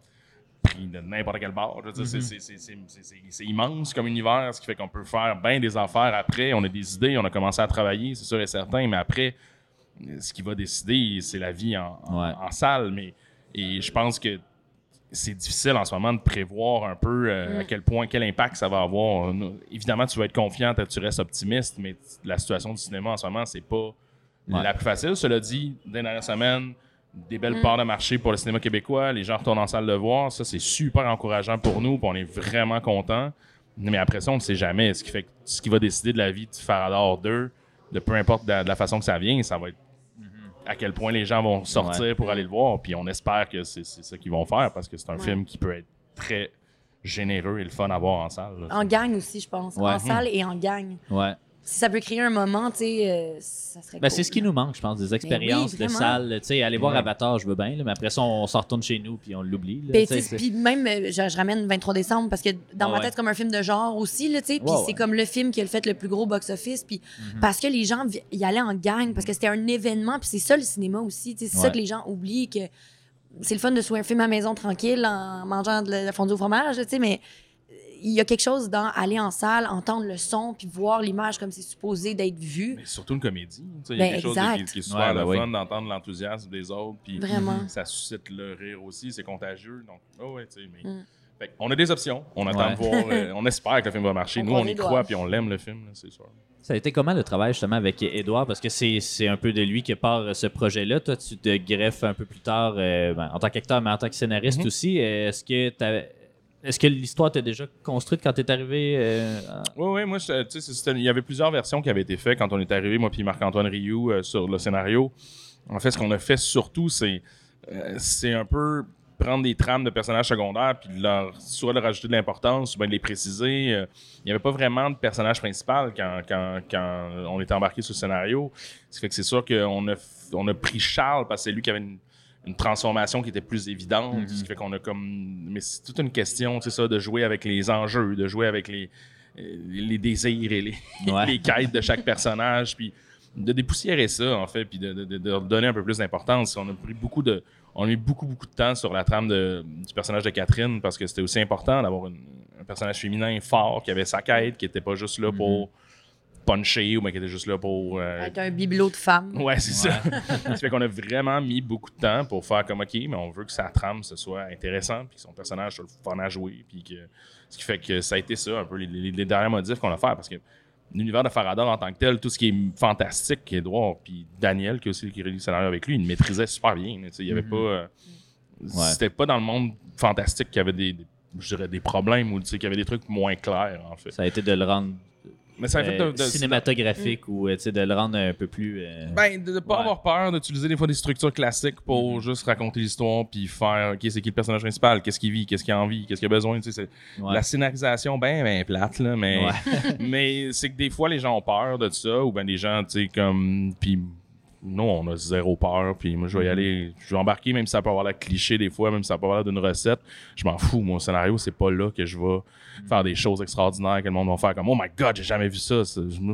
pris de n'importe quel bord. C'est- immense comme univers, ce qui fait qu'on peut faire bien des affaires après. On a des idées, on a commencé à travailler, c'est sûr et certain, mais après, ce qui va décider, c'est la vie en, en- Ouais. en salle. Mais, et je pense que c'est difficile en ce moment de prévoir un peu euh, à quel point, quel impact ça va avoir. Évidemment, tu vas être confiant, tu restes optimiste, mais la situation du cinéma en ce moment, c'est pas Ouais. la plus facile. Cela dit, dans les dernières semaines, des belles parts de marché pour le cinéma québécois. Les gens retournent en salle de voir. Ça, c'est super encourageant pour nous. puis on est vraiment contents. Mais après ça, on ne sait jamais. Ce qui, fait ce qui va décider de la vie de Farador 2, de peu importe de la, de la façon que ça vient, ça va être à quel point les gens vont sortir Ouais. pour aller le voir. Puis on espère que c'est c'est ça qu'ils vont faire parce que c'est un Ouais. film qui peut être très généreux et le fun à voir en salle. là. En gang aussi, je pense. Ouais. En salle et en gang. Ouais. Si ça peut créer un moment, tu sais, euh, ça serait Ben, cool. c'est ce qui nous manque, je pense, des expériences de salle. Tu sais, aller voir Ouais. Avatar, je veux bien, là, mais après ça, on s'en retourne chez nous puis on l'oublie. là, Puis, même, euh, je, je ramène 23 décembre parce que dans ma ouais. tête, c'est comme un film de genre aussi, tu sais. Puis Ouais, c'est ouais. comme le film qui a fait le plus gros box-office. Puis Mhm. parce que les gens y allaient en gang, parce que c'était un événement. Puis c'est ça le cinéma aussi. tu sais, C'est ça Ouais. que les gens oublient que c'est le fun de se voir un film à la maison tranquille en mangeant de la fondue au fromage, tu sais, mais il y a quelque chose dans aller en salle, entendre le son, puis voir l'image comme c'est supposé d'être vu. Mais surtout une comédie. tu sais, Il y a Ben, quelque chose de- exact. qui, qui est super Ouais, ben le oui. fun d'entendre l'enthousiasme des autres. Puis Vraiment. ça suscite le rire aussi. C'est contagieux. Donc, oh ouais, tu sais. Mais... Mm. Fait qu'on a des options. On attend Ouais. de voir. euh, on espère que le film va marcher. On Nous, on y doigts. croit puis on l'aime, le film, c'est sûr. Ça a été comment le travail justement avec Edouard? Parce que c'est c'est un peu de lui que part euh, ce projet-là. Toi, tu te greffes un peu plus tard euh, ben, en tant qu'acteur, mais en tant que scénariste Mhm. aussi. Est-ce que t'avais- Est-ce que l'histoire t'a déjà construite quand t'es arrivé? euh, Oui, oui, moi, tu sais, il y avait plusieurs versions qui avaient été faites quand on est arrivé, moi puis Marc-Antoine Rioux, euh, sur le scénario. En fait, ce qu'on a fait surtout, c'est euh, un peu prendre des trames de personnages secondaires puis leur, soit leur rajouter de l'importance, ou bien de les préciser. Il n'y avait pas vraiment de personnage principal quand, quand, quand on était embarqué sur le scénario. Qui fait que c'est sûr qu'on a, on a pris Charles parce que c'est lui qui avait une, une transformation qui était plus évidente. Ce qui fait qu'on a comme. Mais c'est toute une question, c'est ça, de jouer avec les enjeux, de jouer avec les, euh, les désirs et les, Ouais. les quêtes de chaque personnage, puis de dépoussiérer ça, en fait, puis de, de, donner un peu plus d'importance. On a pris beaucoup de. On a mis beaucoup, beaucoup de temps sur la trame de- du personnage de Catherine parce que c'était aussi important d'avoir un personnage féminin fort qui avait sa quête, qui était pas juste là pour puncher ou mais qui était juste là pour. euh, Être un bibelot de femmes. Ouais, c'est ça. ça fait qu'on a vraiment mis beaucoup de temps pour faire comme OK, mais on veut que sa trame ce soit intéressant, puis que son personnage soit le fun à jouer, puis que ce qui fait que ça a été ça un peu les, les- les derniers modifs qu'on a fait parce que l'univers de Farador en tant que tel, tout ce qui est fantastique, Edouard, puis Daniel qui a aussi écrit le scénario avec lui, il le maîtrisait super bien. Il y avait pas, euh, c'était pas dans le monde fantastique qu'il y avait des, des- je dirais des problèmes ou tu sais, qu'il y avait des trucs moins clairs en fait. Ça a été de le rendre Mais ça fait euh, de- de- cinématographique ou euh, de le rendre un peu plus. euh, Ben, de ne pas Ouais. avoir peur d'utiliser des fois des structures classiques pour juste raconter l'histoire puis faire, OK, c'est qui le personnage principal, qu'est-ce qu'il vit, qu'est-ce qu'il a envie, qu'est-ce qu'il a besoin, tu sais, c'est ouais. la scénarisation, ben, ben, plate, là, mais, mais c'est que des fois, les gens ont peur de ça, ou ben, des gens, tu sais, comme, puis nous, on a zéro peur, puis moi, je vais y aller, je vais embarquer, même si ça peut avoir l'air cliché des fois, même si ça peut avoir l'air d'une recette, je m'en fous, mon scénario, c'est pas là que je vais faire des choses extraordinaires que le monde va faire comme, oh my god, j'ai jamais vu ça.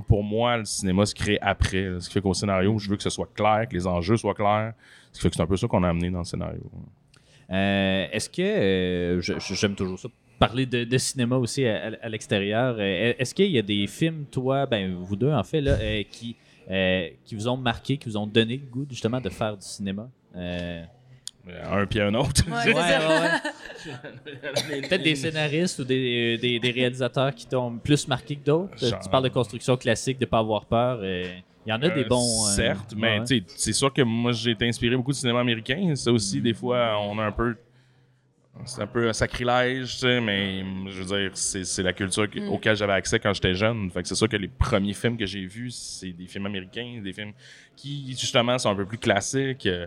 Pour moi, le cinéma se crée après, là. ce qui fait qu'au scénario, je veux que ce soit clair, que les enjeux soient clairs, ce qui fait que c'est un peu ça qu'on a amené dans le scénario. Euh, Est-ce que euh, j'aime toujours ça parler de, de cinéma aussi à, à- à l'extérieur. Euh, Est-ce qu'il y a des films, toi, ben vous deux en fait, là, euh, qui, euh, qui vous ont marqué, qui vous ont donné le goût justement de faire du cinéma? Euh, Un puis un autre. Ouais, ouais, ouais. Peut-être des scénaristes ou des, des, des réalisateurs qui t'ont plus marqué que d'autres. Genre- Tu parles de construction classique, de pas avoir peur. euh, Il y en a des Euh, bons. euh, certes, mais ouais. tu sais, c'est sûr que moi, j'ai été inspiré beaucoup du cinéma américain. Ça aussi, des fois, on a un peu. C'est un peu un sacrilège, tu sais, mais je veux dire, c'est c'est la culture que- Mm. auquel j'avais accès quand j'étais jeune. Fait que c'est sûr que les premiers films que j'ai vus, c'est des films américains, des films qui, justement, sont un peu plus classiques. Euh,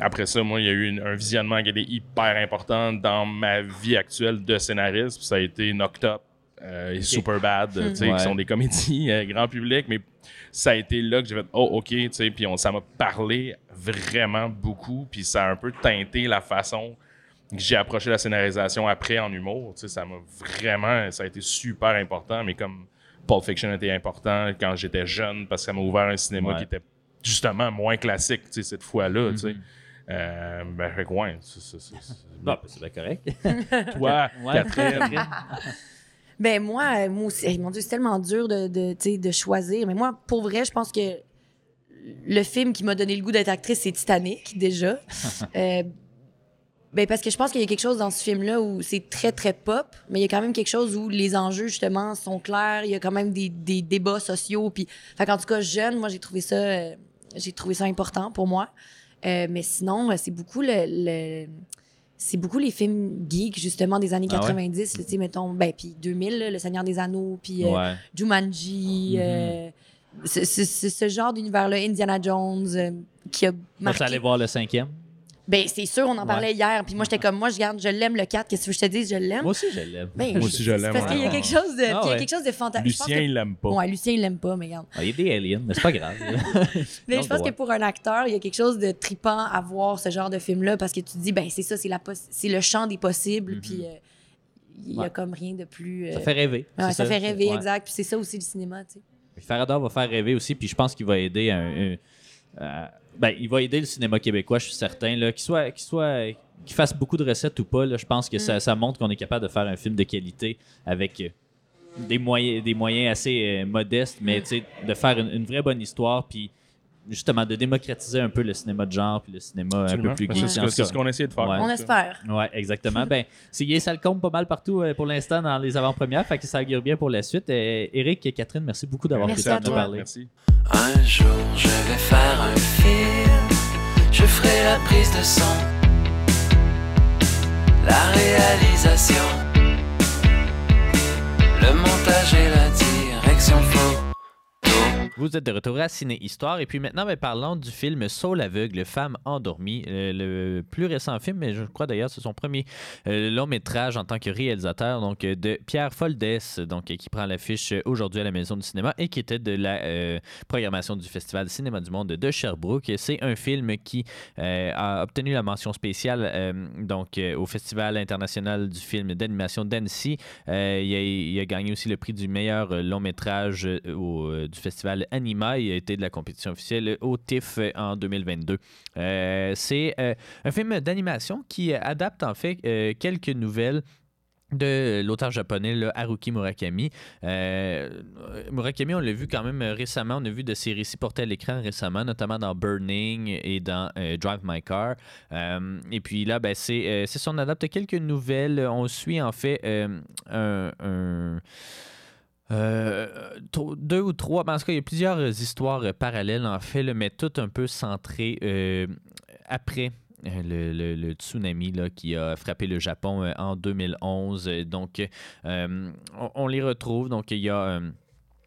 Après ça, moi, il y a eu une- un visionnement qui a été hyper important dans ma vie actuelle de scénariste. puis Ça a été Knocked Up euh, et Superbad, tu sais, Ouais. qui sont des comédies euh, grand public, mais ça a été là que j'ai fait oh ok tu sais puis on- ça m'a parlé vraiment beaucoup puis ça a un peu teinté la façon j'ai approché la scénarisation après en humour tu sais ça m'a vraiment ça a été super important mais comme Pulp Fiction était important quand j'étais jeune parce que ça m'a ouvert un cinéma Ouais. qui était justement moins classique tu sais cette fois-là tu sais Mhm. Euh, ben fait ouais, c'est- ben, bien correct. toi Ouais. Catherine Ben moi, euh, moi aussi, hey, mon Dieu, c'est tellement dur de, de, tu sais, de choisir. Mais moi, pour vrai, je pense que le film qui m'a donné le goût d'être actrice, c'est Titanic, déjà. Euh, ben parce que je pense qu'il y a quelque chose dans ce film-là où c'est très, très pop, mais il y a quand même quelque chose où les enjeux, justement, sont clairs. Il y a quand même des, des débats sociaux. Puis, fait en tout cas, jeune, moi, j'ai trouvé ça, euh, j'ai trouvé ça important pour moi. Euh, mais sinon, euh, c'est beaucoup le- le c'est beaucoup les films geeks, justement, des années Ah ouais? 90, tu sais, mettons, ben, puis 2000, là, Le Seigneur des Anneaux, puis euh, Ouais. Jumanji, euh, ce, ce- ce- ce genre d'univers-là, Indiana Jones, euh, qui a marqué... aller voir le cinquième? Ben, c'est sûr, on en parlait hier, puis moi, j'étais comme, moi, je garde, je l'aime, le 4, qu'est-ce que je te dis, je l'aime. Moi aussi, je l'aime. Ben, Moi aussi, je l'aime, Parce qu'il y a quelque chose de, Ah puis il y a ouais. quelque chose de fantastique. Lucien que- il l'aime pas Ouais, Lucien, il l'aime pas, mais regarde. Ah, il y a des aliens, mais c'est pas grave. Mais Non, je pense que pour un acteur, il y a quelque chose de tripant à voir ce genre de film-là parce que tu te dis, ben c'est ça, c'est la c'est le champ des possibles, puis euh, il y a comme rien de plus. euh, ça fait rêver. ça, fait rêver, Ouais. exact. Puis c'est ça aussi le cinéma, tu sais. Puis Farador va faire rêver aussi, puis je pense qu'il va aider un, un- euh, ben, il va aider le cinéma québécois, je suis certain, qu'il soit, qu'il soit, qu'il fasse beaucoup de recettes ou pas. Là, je pense que Mm. ça, ça montre qu'on est capable de faire un film de qualité avec euh, des moyens, des moyens assez euh, modestes, mais de faire une, une vraie bonne histoire, puis justement de démocratiser un peu le cinéma de genre, puis le cinéma un peu plus Ben, geek. c'est ce qu'on essaie de faire Ouais. On espère. Ouais, exactement. ben, c'est ça le compte pas mal partout euh, pour l'instant dans les avant-premières, fait que ça augure bien pour la suite. Euh, Eric et Catherine, merci beaucoup d'avoir à de nous parler. merci Un jour je vais faire un film, je ferai la prise de son, la réalisation, le montage et la direction photo. Vous êtes de retour à Ciné Histoire et puis maintenant ben, parlons du film Saul aveugle, femme endormie, euh, le plus récent film, mais je crois d'ailleurs c'est son premier euh, long métrage en tant que réalisateur, donc euh, de Pierre Foldès, donc qui prend l'affiche aujourd'hui à la Maison du Cinéma et qui était de la programmation du Festival Cinéma du Monde de Sherbrooke. C'est un film qui a obtenu la mention spéciale donc au Festival international du film d'animation d'Annecy. Il, a, il a gagné aussi le prix du meilleur long métrage au, du festival Anima. Il a été de la compétition officielle au TIFF en 2022. Euh, C'est euh, un film d'animation qui adapte en fait euh, quelques nouvelles de l'auteur japonais Haruki Murakami. Murakami, on l'a vu quand même récemment. On a vu de ses récits portés à l'écran récemment, notamment dans Burning et dans Drive My Car. Et puis là, ben, c'est euh, c'est ça, on adapte quelques nouvelles. On suit en fait un euh, deux ou trois, ben, en tout cas, il y a plusieurs histoires euh, parallèles, en fait, mais toutes un peu centrées euh, après euh, le, le- tsunami là, qui a frappé le Japon en 2011. Euh, Donc, on, les retrouve. Donc, il y a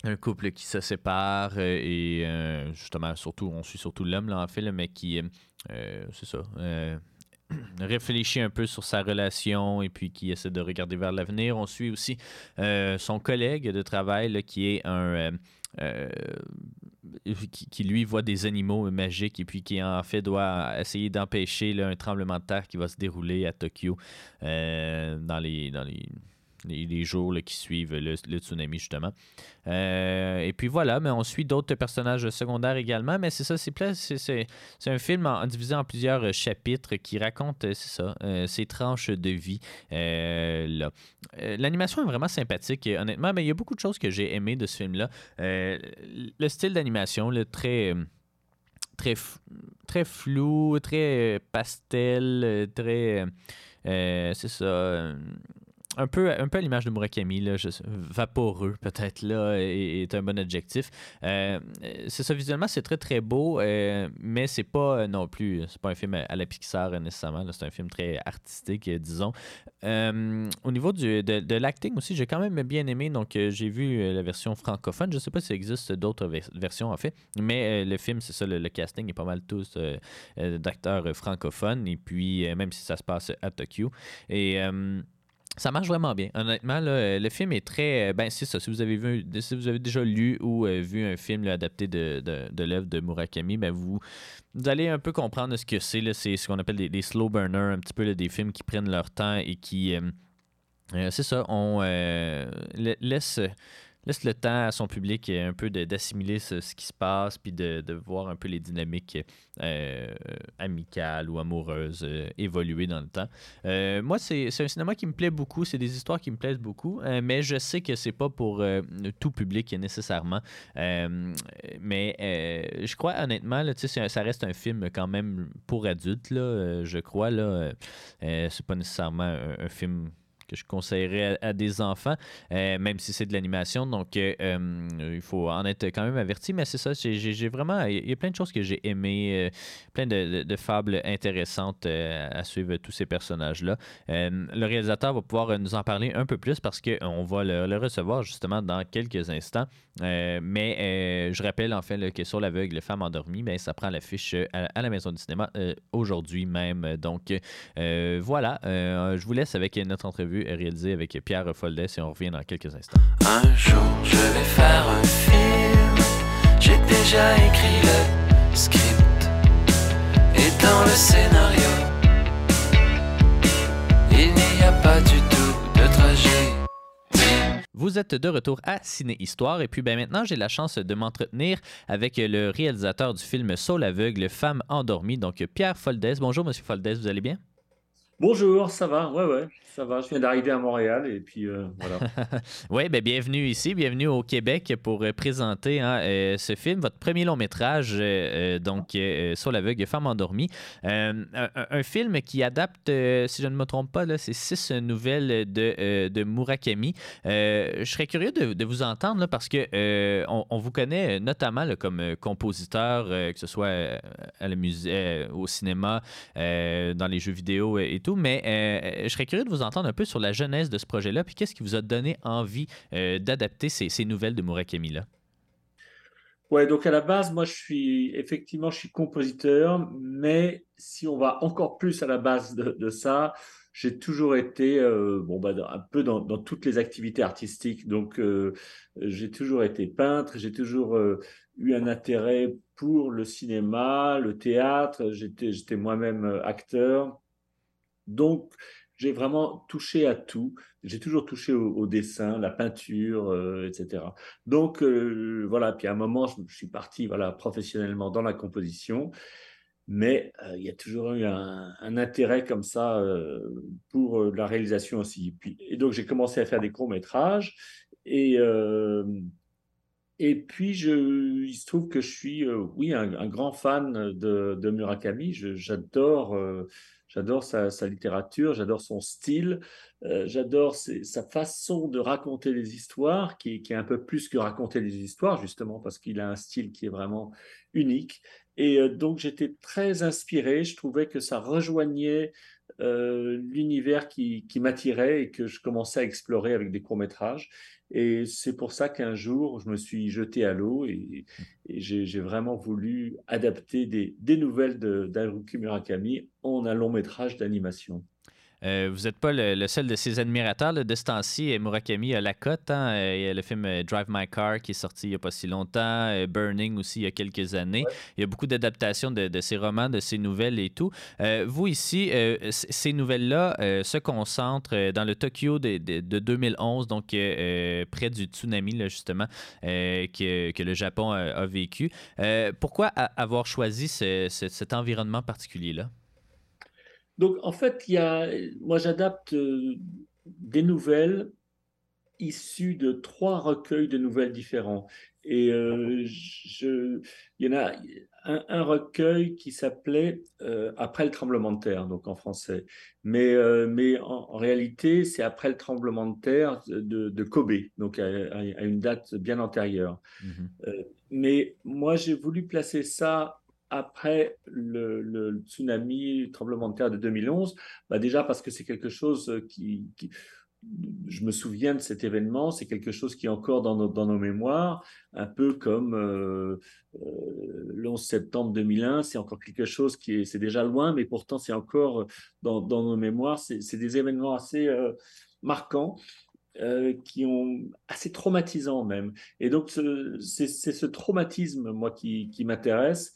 un couple qui se sépare et justement, surtout, on suit surtout l'homme, là, en fait, mais qui, c'est ça, réfléchit un peu sur sa relation et puis qui essaie de regarder vers l'avenir. On suit aussi euh, son collègue de travail qui est un... euh, euh, qui, lui voit des animaux magiques et puis qui en fait doit essayer d'empêcher un tremblement de terre qui va se dérouler à Tokyo dans les dans les les, jours qui suivent le, tsunami, justement. et puis voilà, mais on suit d'autres personnages secondaires également, mais c'est ça, c'est un film divisé en plusieurs chapitres qui raconte, c'est ça, ces tranches de vie. L'animation est vraiment sympathique, honnêtement, mais il y a beaucoup de choses que j'ai aimées de ce film-là. le style d'animation, le très très, très flou, très pastel, très. Euh, c'est ça un peu, un peu à l'image de Murakami, là, vaporeux peut-être là est, un bon adjectif. Euh, c'est ça visuellement, c'est très très beau, euh, mais c'est pas euh, non plus, c'est pas un film à, la Pixar nécessairement. C'est un film très artistique, disons. au niveau du, de, l'acting aussi, j'ai quand même bien aimé. Donc j'ai vu la version francophone. Je sais pas s'il existe d'autres versions en fait, mais le film, c'est ça, le, casting est pas mal tous d'acteurs francophones. Et puis même si ça se passe à Tokyo et ça marche vraiment bien. Honnêtement, le film est très. Ben, c'est ça. Si vous avez vu, si vous avez déjà lu ou euh, vu un film adapté de, l'œuvre de Murakami, ben vous, vous allez un peu comprendre ce que c'est. C'est ce qu'on appelle des, slow burners, un petit peu des films qui prennent leur temps et qui. Euh, euh, c'est ça, on laisse laisse le temps à son public euh, un peu d'assimiler ce, qui se passe, puis de, voir un peu les dynamiques euh, amicales ou amoureuses euh, évoluer dans le temps. moi, c'est un cinéma qui me plaît beaucoup, c'est des histoires qui me plaisent beaucoup, mais je sais que c'est pas pour tout public nécessairement. mais je crois honnêtement, ça reste un film quand même pour adultes, je crois. là C'est pas nécessairement un film que je conseillerais à, des enfants, euh, même si c'est de l'animation. Donc, euh, euh, il faut en être quand même averti. Mais c'est ça, j'ai vraiment. Il y a plein de choses que j'ai aimées, plein de, fables intéressantes à suivre tous ces personnages-là. le réalisateur va pouvoir nous en parler un peu plus parce qu'on va le, recevoir justement dans quelques instants. mais je rappelle en fait que sur l'aveugle, femme endormie, ben, ça prend l'affiche à, à, la maison du cinéma aujourd'hui même. Donc, voilà, je vous laisse avec notre entrevue réalisé avec Pierre Foldet et on revient dans quelques instants. Un jour, je vais faire un film. J'ai déjà écrit le script et dans le scénario, il n'y a pas du tout de trajet. Vous êtes de retour à Ciné Histoire et puis ben maintenant j'ai la chance de m'entretenir avec le réalisateur du film Saul aveugle, femme endormie, donc Pierre Foldes. Bonjour Monsieur Foldes, vous allez bien? Bonjour, ça va, ouais, ouais, ça va. Je viens d'arriver à Montréal et puis euh, voilà. oui, ben, bienvenue ici, bienvenue au Québec pour euh, présenter hein, euh, ce film, votre premier long métrage, donc sur l'aveugle, Femme endormie. Un, film qui adapte, si je ne me trompe pas, c'est six nouvelles de, de Murakami. je serais curieux de, vous entendre parce que on, vous connaît notamment comme compositeur, que ce soit à la musique, au cinéma, dans les jeux vidéo et tout mais euh, je serais curieux de vous entendre un peu sur la genèse de ce projet-là, puis qu'est-ce qui vous a donné envie euh, d'adapter ces, nouvelles de Murakami-là? Ouais, donc à la base, moi, je suis effectivement, je suis compositeur, mais si on va encore plus à la base de, ça, j'ai toujours été, euh, bon, bah, un peu dans, toutes les activités artistiques. Donc, j'ai toujours été peintre, j'ai toujours eu un intérêt pour le cinéma, le théâtre. J'étais moi-même acteur. Donc, j'ai vraiment touché à tout. J'ai toujours touché au, dessin, la peinture, euh, etc. Donc, euh, voilà. Puis à un moment, je, suis parti voilà, professionnellement dans la composition. Mais euh, il y a toujours eu un, intérêt comme ça pour la réalisation aussi. Et donc, j'ai commencé à faire des courts-métrages. Et, et puis, il se trouve que je suis, oui, un, grand fan de Murakami. J'adore J'adore sa, littérature, j'adore son style, euh, j'adore sa façon de raconter les histoires, qui, est un peu plus que raconter des histoires, justement, parce qu'il a un style qui est vraiment unique. Et euh, donc, j'étais très inspiré, je trouvais que ça rejoignait euh, l'univers qui, m'attirait et que je commençais à explorer avec des courts-métrages. Et c'est pour ça qu'un jour, je me suis jeté à l'eau et, j'ai vraiment voulu adapter des, des nouvelles d'Haruki Murakami en un long métrage d'animation. Euh, vous n'êtes pas le, seul de ses admirateurs. De ce temps-ci, Murakami a la cote. Hein. Il y a le film Drive My Car qui est sorti il n'y a pas si longtemps. Burning aussi il y a quelques années. Il y a beaucoup d'adaptations de, de, ses romans, de ses nouvelles et tout. vous ici, ces nouvelles-là se concentrent dans le Tokyo de, de 2011, donc près du tsunami, là, justement, que, que, le Japon a, vécu. pourquoi avoir choisi cet environnement particulier-là? Donc, en fait, il y a, moi, j'adapte euh, des nouvelles issues de trois recueils de nouvelles différents. Et euh, je, il y en a un, recueil qui s'appelait euh, Après le tremblement de terre, donc en français. Mais, mais en, réalité, c'est après le tremblement de terre de, Kobe, donc à, une date bien antérieure. Mmh mais moi, j'ai voulu placer ça après le, tsunami, le tremblement de terre de 2011 bah Déjà parce que c'est quelque chose qui, Je me souviens de cet événement, c'est quelque chose qui est encore dans nos, mémoires, un peu comme euh, euh, le 11 septembre 2001, c'est encore quelque chose qui est... C'est déjà loin, mais pourtant c'est encore dans, nos mémoires. C'est des événements assez euh, marquants. qui ont assez traumatisants même. Et donc, c'est ce traumatisme, moi, qui m'intéresse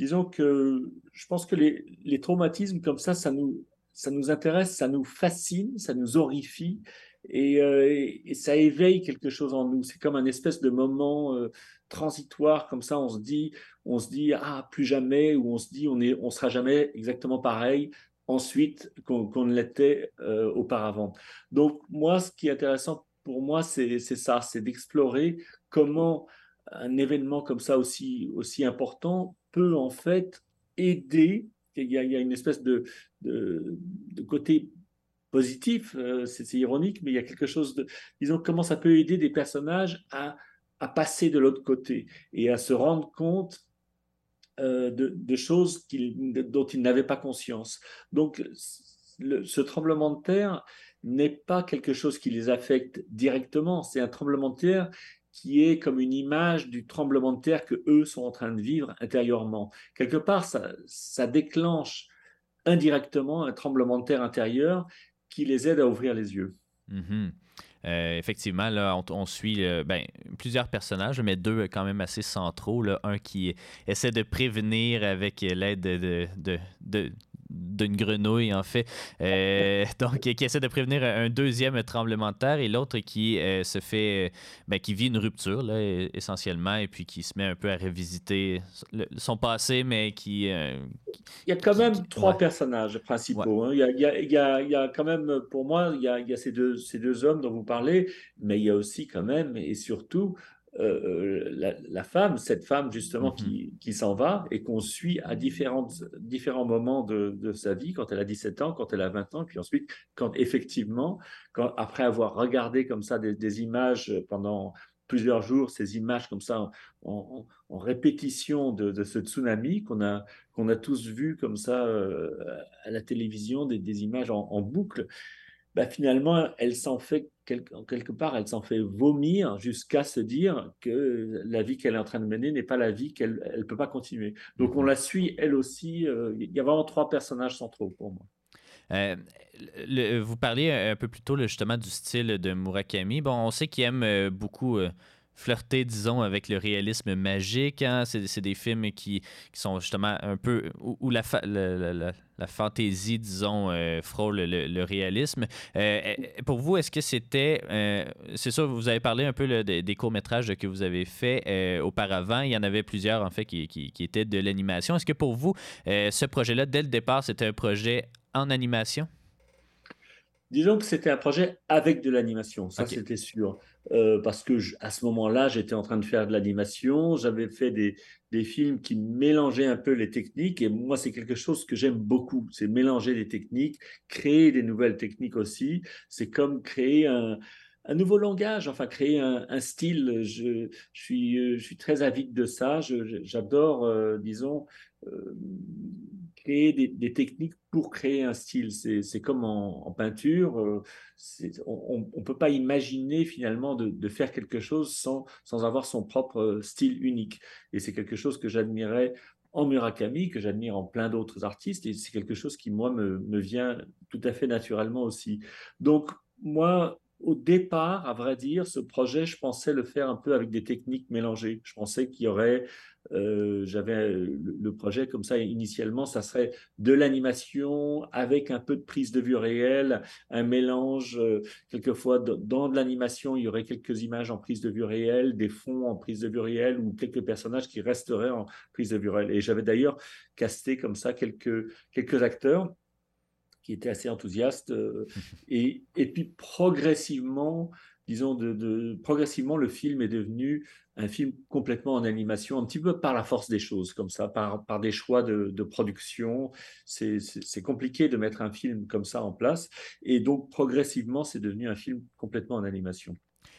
disons que je pense que les, traumatismes comme ça, ça nous, ça nous intéresse, ça nous fascine, ça nous horrifie et, euh, ça éveille quelque chose en nous. C'est comme un espèce de moment euh, transitoire, comme ça, on se dit, on se dit ah plus jamais, ou on se dit on est, on sera jamais exactement pareil ensuite qu'on ne l'était euh, auparavant. Donc moi, ce qui est intéressant pour moi, c'est ça, c'est d'explorer comment un événement comme ça aussi, aussi important peut en fait aider. Il y a, une espèce de, côté positif, euh, c'est ironique, mais il y a quelque chose de, disons, comment ça peut aider des personnages à, à passer de l'autre côté et à se rendre compte euh, de, choses dont ils n'avaient pas conscience. Donc, ce tremblement de terre n'est pas quelque chose qui les affecte directement, c'est un tremblement de terre qui est comme une image du tremblement de terre que eux sont en train de vivre intérieurement. Quelque part, ça, déclenche indirectement un tremblement de terre intérieur qui les aide à ouvrir les yeux. Mm-hmm. Euh, effectivement, là, on, suit euh, ben, plusieurs personnages, mais deux quand même assez centraux. Un qui essaie de prévenir avec l'aide de, de, d'une grenouille, en fait. Euh, donc, qui essaie de prévenir un deuxième tremblement de terre et l'autre qui euh, se fait, ben, qui vit une rupture, là, essentiellement, et puis qui se met un peu à revisiter son passé, mais qui. Euh, il y a quand même trois personnages principaux. Hein. Il, y a, il, y a, il, y a, quand même, pour moi, il y a, il y a ces, deux, ces deux hommes dont vous parlez, mais il y a aussi quand même, et surtout, euh, la, femme, cette femme justement qui, qui s'en va et qu'on suit à différentes, différents moments de, de, sa vie, quand elle a 17 ans, quand elle a 20 ans, puis ensuite, quand effectivement, quand, après avoir regardé comme ça des, images pendant plusieurs jours, ces images comme ça en, en, répétition de, de, ce tsunami qu'on a, qu'on a tous vu comme ça euh, à la télévision, des, des images en, en boucle, bah, finalement, elle s'en fait quelque, quelque part, elle s'en fait vomir jusqu'à se dire que la vie qu'elle est en train de mener n'est pas la vie qu'elle ne peut pas continuer. Donc on mhm. la suit elle aussi. Euh, il y a vraiment trois personnages centraux pour moi. Euh, vous parliez un peu plus tôt justement du style de Murakami. Bon, on sait qu'il aime euh, beaucoup flirter, disons, avec le réalisme magique. Hein. C'est des films qui, sont justement un peu où, la, la, fantaisie, disons, euh, frôle le, réalisme. Euh, euh, pour vous, est-ce que c'était... c'est ça, vous avez parlé un peu des, courts-métrages que vous avez fait auparavant. Il y en avait plusieurs, en fait, qui, qui étaient de l'animation. Est-ce que pour vous, ce projet-là, dès le départ, c'était un projet en animation? Disons que c'était un projet avec de l'animation, ça c'était sûr. Euh, parce que à ce moment-là, j'étais en train de faire de l'animation, j'avais fait des, des, films qui mélangeaient un peu les techniques, et moi c'est quelque chose que j'aime beaucoup, c'est mélanger les techniques, créer des nouvelles techniques aussi. C'est comme créer un, un, nouveau langage, enfin créer un, un style. Je, je, suis, je suis très avide de ça, j'adore, euh, disons, euh, créer des, techniques pour créer un style. C'est comme en, peinture, euh, on ne peut pas imaginer finalement de, faire quelque chose sans, sans avoir son propre style unique. Et c'est quelque chose que j'admirais en Murakami, que j'admire en plein d'autres artistes, et c'est quelque chose qui, moi, me, me, vient tout à fait naturellement aussi. Donc, moi, au départ, à vrai dire, ce projet, je pensais le faire un peu avec des techniques mélangées. Je pensais qu'il y aurait, euh, j'avais le, projet comme ça initialement, ça serait de l'animation avec un peu de prise de vue réelle, un mélange. Euh, quelquefois, dans de l'animation, il y aurait quelques images en prise de vue réelle, des fonds en prise de vue réelle ou quelques personnages qui resteraient en prise de vue réelle. Et j'avais d'ailleurs casté comme ça quelques, quelques acteurs qui était assez enthousiaste. Euh, et, et puis progressivement, disons, de, progressivement, le film est devenu un film complètement en animation, un petit peu par la force des choses, comme ça, par, par des choix de, production. C'est compliqué de mettre un film comme ça en place. Et donc, progressivement, c'est devenu un film complètement en animation.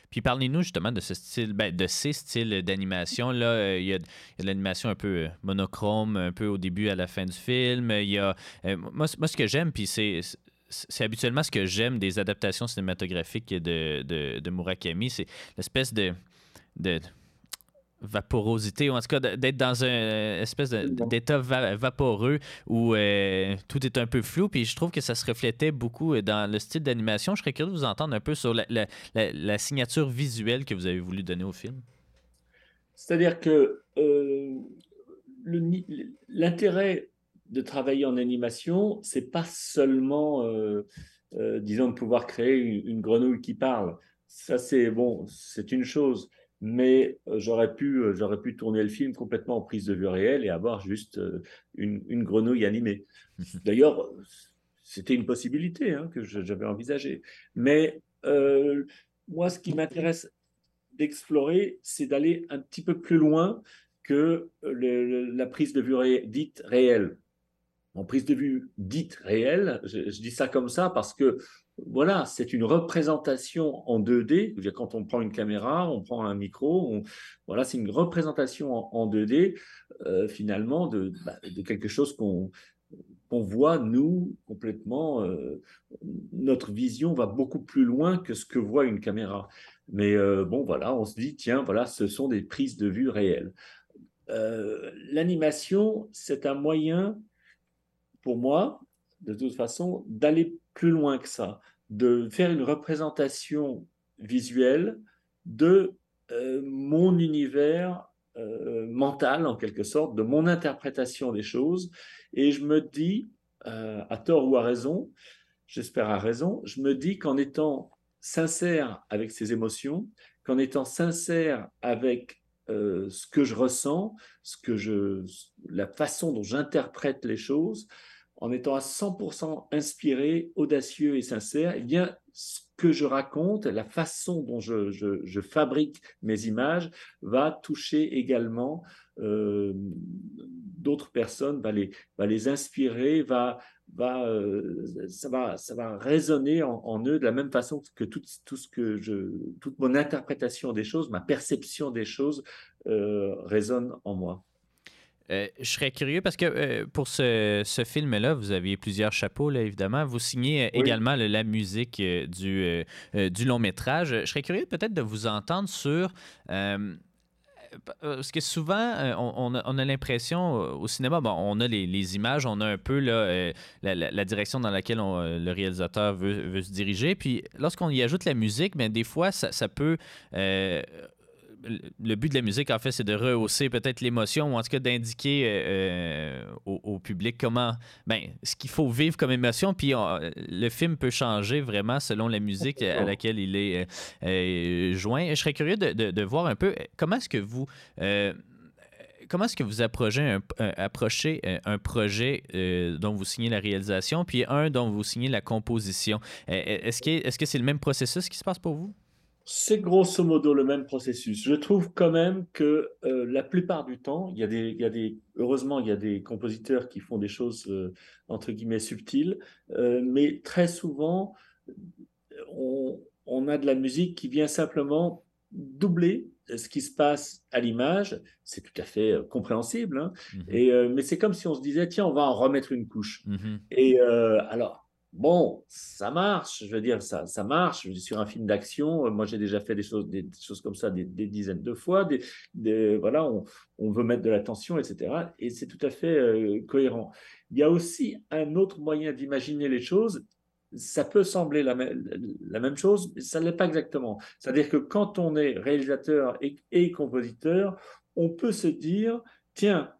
Puis parlez-nous justement de ce style, ben, de ces styles d'animation. Là, euh, il y a, l'animation un peu euh, monochrome, un peu au début à la fin du film. Il y a, euh, moi, moi, ce que j'aime, puis c'est c'est habituellement ce que j'aime des adaptations cinématographiques de, de, de Murakami, c'est l'espèce de, de, vaporosité, ou en tout cas d'être dans un espèce d'état vaporeux où euh, tout est un peu flou. Puis je trouve que ça se reflétait beaucoup euh, dans le style d'animation. Je serais curieux de vous entendre un peu sur la, signature visuelle que vous avez voulu donner au film. C'est-à-dire que euh, l'intérêt de travailler en animation, c'est pas seulement, disons, de pouvoir créer une grenouille qui parle. Ça, c'est bon, c'est une chose mais euh, j'aurais pu, euh, j'aurais pu tourner le film complètement en prise de vue réelle et avoir juste euh, une, une grenouille animée. D'ailleurs, c'était une possibilité hein, que j'avais envisagée. Mais moi, ce qui m'intéresse d'explorer, c'est d'aller un petit peu plus loin que la prise de vue dite réelle. En prise de vue dite réelle, je, dis ça comme ça parce que voilà, c'est une représentation en 2D. Quand on prend une caméra, on prend un micro, voilà, c'est une représentation en, 2D euh, finalement bah, de, quelque chose qu'on voit nous complètement. Euh, notre vision va beaucoup plus loin que ce que voit une caméra. Mais euh, bon, voilà, on se dit tiens, voilà, ce sont des prises de vue réelles. L'animation, c'est un moyen pour moi, de toute façon, d'aller plus loin que ça, de faire une représentation visuelle de euh, mon univers euh, mental, en quelque sorte, de mon interprétation des choses. Et je me dis, euh, à tort ou à raison, j'espère à raison, je me dis qu'en étant sincère avec ces émotions, qu'en étant sincère avec ce que je ressens, ce que je, la façon dont j'interprète les choses, en étant à 100% inspiré, audacieux et sincère, eh bien, ce que je raconte, la façon dont je, fabrique mes images va toucher également euh, d'autres personnes, va les, inspirer, euh, ça, va, ça va résonner en, eux de la même façon que toute mon interprétation des choses, ma perception des choses euh, résonne en moi. Euh, je serais curieux parce que euh, pour ce, film-là, vous aviez plusieurs chapeaux, là, évidemment. Vous signez euh, également la musique du, du long métrage. Je serais curieux peut-être de vous entendre sur. parce que souvent, on, a, l'impression au cinéma, bon, on a les, images, on a un peu là, la, direction dans laquelle le réalisateur veut, se diriger. Puis lorsqu'on y ajoute la musique, bien, des fois, ça, ça peut le but de la musique, en fait, c'est de rehausser peut-être l'émotion ou en tout cas d'indiquer euh, euh, au, public comment, ben, ce qu'il faut vivre comme émotion. Puis le film peut changer vraiment selon la musique à laquelle il est euh, joint. Je serais curieux de, voir un peu comment est-ce que vous comment est-ce que vous approchez un, approchez un projet dont vous signez la réalisation, puis un dont vous signez la composition? Est-ce que c'est -ce c'est le même processus qui se passe pour vous? C'est grosso modo le même processus. Je trouve quand même que euh, la plupart du temps, il y, a des, il y a des, heureusement, il y a des compositeurs qui font des choses euh, entre guillemets subtiles, euh, mais très souvent, on, on, a de la musique qui vient simplement doubler ce qui se passe à l'image. C'est tout à fait compréhensible, hein. mmh et, mais c'est comme si on se disait tiens, on va en remettre une couche. Mmh et alors Bon, ça marche, je veux dire, ça, ça marche. Sur un film d'action, euh, moi j'ai déjà fait des choses, comme ça des, dizaines de fois. Voilà, on, veut mettre de l'attention, etc. Et c'est tout à fait euh, cohérent. Il y a aussi un autre moyen d'imaginer les choses. Ça peut sembler la, la même chose, mais ça ne l'est pas exactement. C'est-à-dire que quand on est réalisateur et compositeur, on peut se dire, tiens,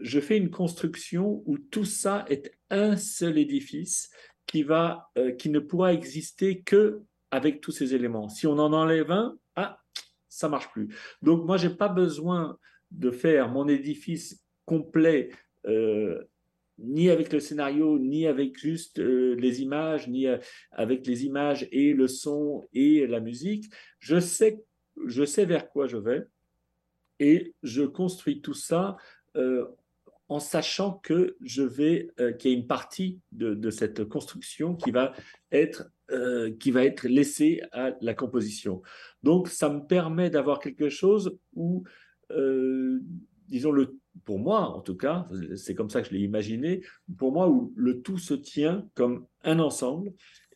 je fais une construction où tout ça est un seul édifice qui, va, euh, qui ne pourra exister que avec tous ces éléments. Si on en enlève un, ah, ça marche plus. Donc moi, j'ai pas besoin de faire mon édifice complet euh, ni avec le scénario, ni avec juste euh, les images, ni avec les images et le son et la musique. Je sais, je sais vers quoi je vais et je construis tout ça en sachant que je vais, euh, qu'il y a une partie de, cette construction qui va être euh, qui va être laissée à la composition. Donc, ça me permet d'avoir quelque chose où, euh, disons le, pour moi en tout cas, c'est comme ça que je l'ai imaginé, pour moi où le tout se tient comme un ensemble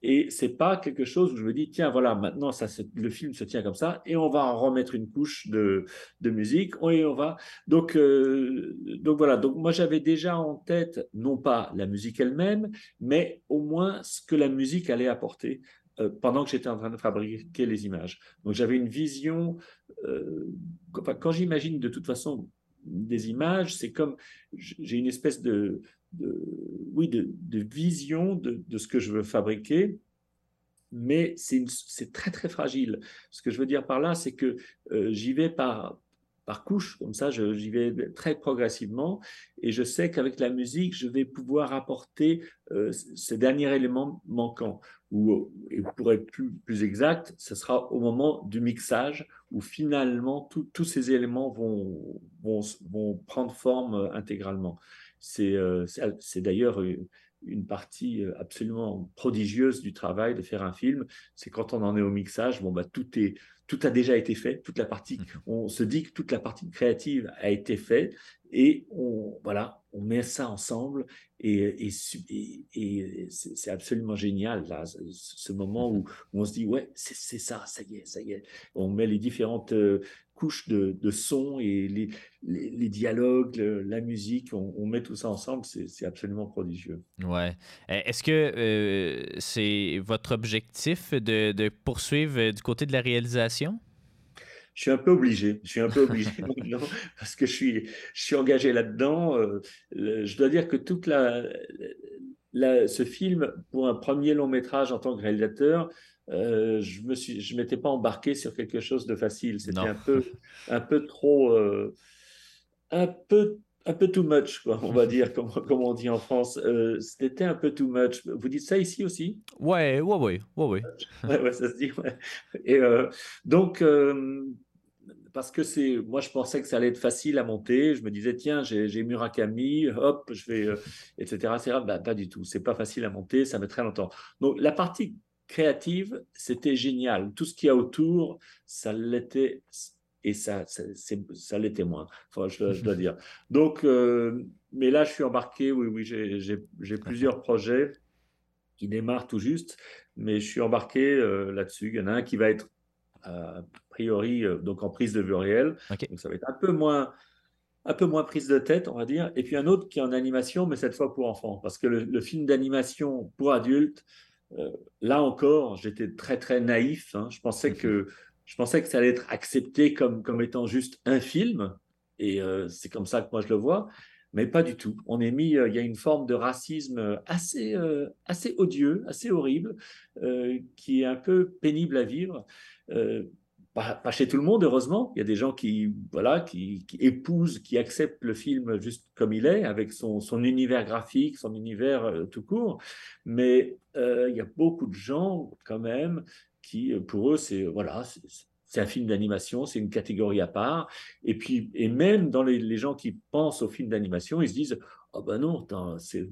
et c'est pas quelque chose où je me dis, tiens, voilà, maintenant, ça, le film se tient comme ça, et on va en remettre une couche de, musique, et on va. Donc, euh, donc voilà. Donc, moi, j'avais déjà en tête, non pas la musique elle-même, mais au moins ce que la musique allait apporter euh, pendant que j'étais en train de fabriquer les images. Donc, j'avais une vision. Euh, quand j'imagine de toute façon des images, c'est comme j'ai une espèce de, oui, de, vision de, ce que je veux fabriquer, mais c'est très très fragile. Ce que je veux dire par là, c'est que euh, j'y vais par, par couche, comme ça, j'y vais très progressivement, et je sais qu'avec la musique, je vais pouvoir apporter euh, ce dernier élément manquant. Ou, et pour être plus, plus exact, ce sera au moment du mixage où finalement tous ces éléments vont, vont, vont prendre forme euh, intégralement. Euh, c'est d'ailleurs une partie euh, absolument prodigieuse du travail de faire un film. C'est quand on en est au mixage, bon, bah, tout, est, tout a déjà été fait. Toute la partie, mmh. on se dit que toute la partie créative a été faite et on, voilà, on met ça ensemble et, et, c'est absolument génial là, ce moment où, on se dit ouais, c'est ça, ça y est, ça y est. On met les différentes euh, couches de, de son et les, les, dialogues, la musique, on, met tout ça ensemble, c'est absolument prodigieux. Ouais. Eh, est-ce que euh, c'est votre objectif de, de poursuivre du côté de la réalisation? je suis un peu obligé. Je suis un peu obligé parce que je suis, je suis engagé là-dedans. Euh, je dois dire que toute la, ce film, pour un premier long métrage en tant que réalisateur, euh, je me suis, je m'étais pas embarqué sur quelque chose de facile. C'était un peu, un peu trop, euh, un peu un peu too much, quoi, on va dire, comme, comme on dit en France. C'était un peu too much. Vous dites ça ici aussi? Ouais, ouais, ouais, ouais, ouais. ouais, ça se dit. Ouais. Et donc, parce que c'est, moi, je pensais que ça allait être facile à monter. Je me disais, tiens, j'ai Murakami, hop, je vais, euh, etc., etc. Bah, pas du tout. C'est pas facile à monter. Ça met très longtemps. Donc, la partie créative, c'était génial. Tout ce qu'il y a autour, ça l'était et ça, ça, ça l'était moins. Enfin, je, dois dire. Donc, euh, mais là, je suis embarqué. Oui, oui, j'ai plusieurs projets qui démarrent tout juste, mais je suis embarqué euh, là-dessus. Il y en a un qui va être a priori euh, donc en prise de vue réelle. Donc ça va être un peu moins un peu moins prise de tête, on va dire. Et puis un autre qui est en animation, mais cette fois pour enfants, parce que le, film d'animation pour adultes, euh, là encore, j'étais très très naïf. Hein. Je pensais que je pensais que ça allait être accepté comme comme étant juste un film, et euh, c'est comme ça que moi je le vois. Mais pas du tout. On est mis, il y a une forme de racisme assez, assez odieux, assez horrible, qui est un peu pénible à vivre. Euh, pas, chez tout le monde, heureusement. Il y a des gens qui, voilà, qui, épousent, qui acceptent le film juste comme il est, avec son, son univers graphique, son univers euh, tout court. Mais euh, il y a beaucoup de gens, quand même, qui, pour eux, c'est voilà, c'est un film d'animation, c'est une catégorie à part. Et puis, et même dans les, les gens qui pensent au film d'animation, ils se disent oh ben non, c'est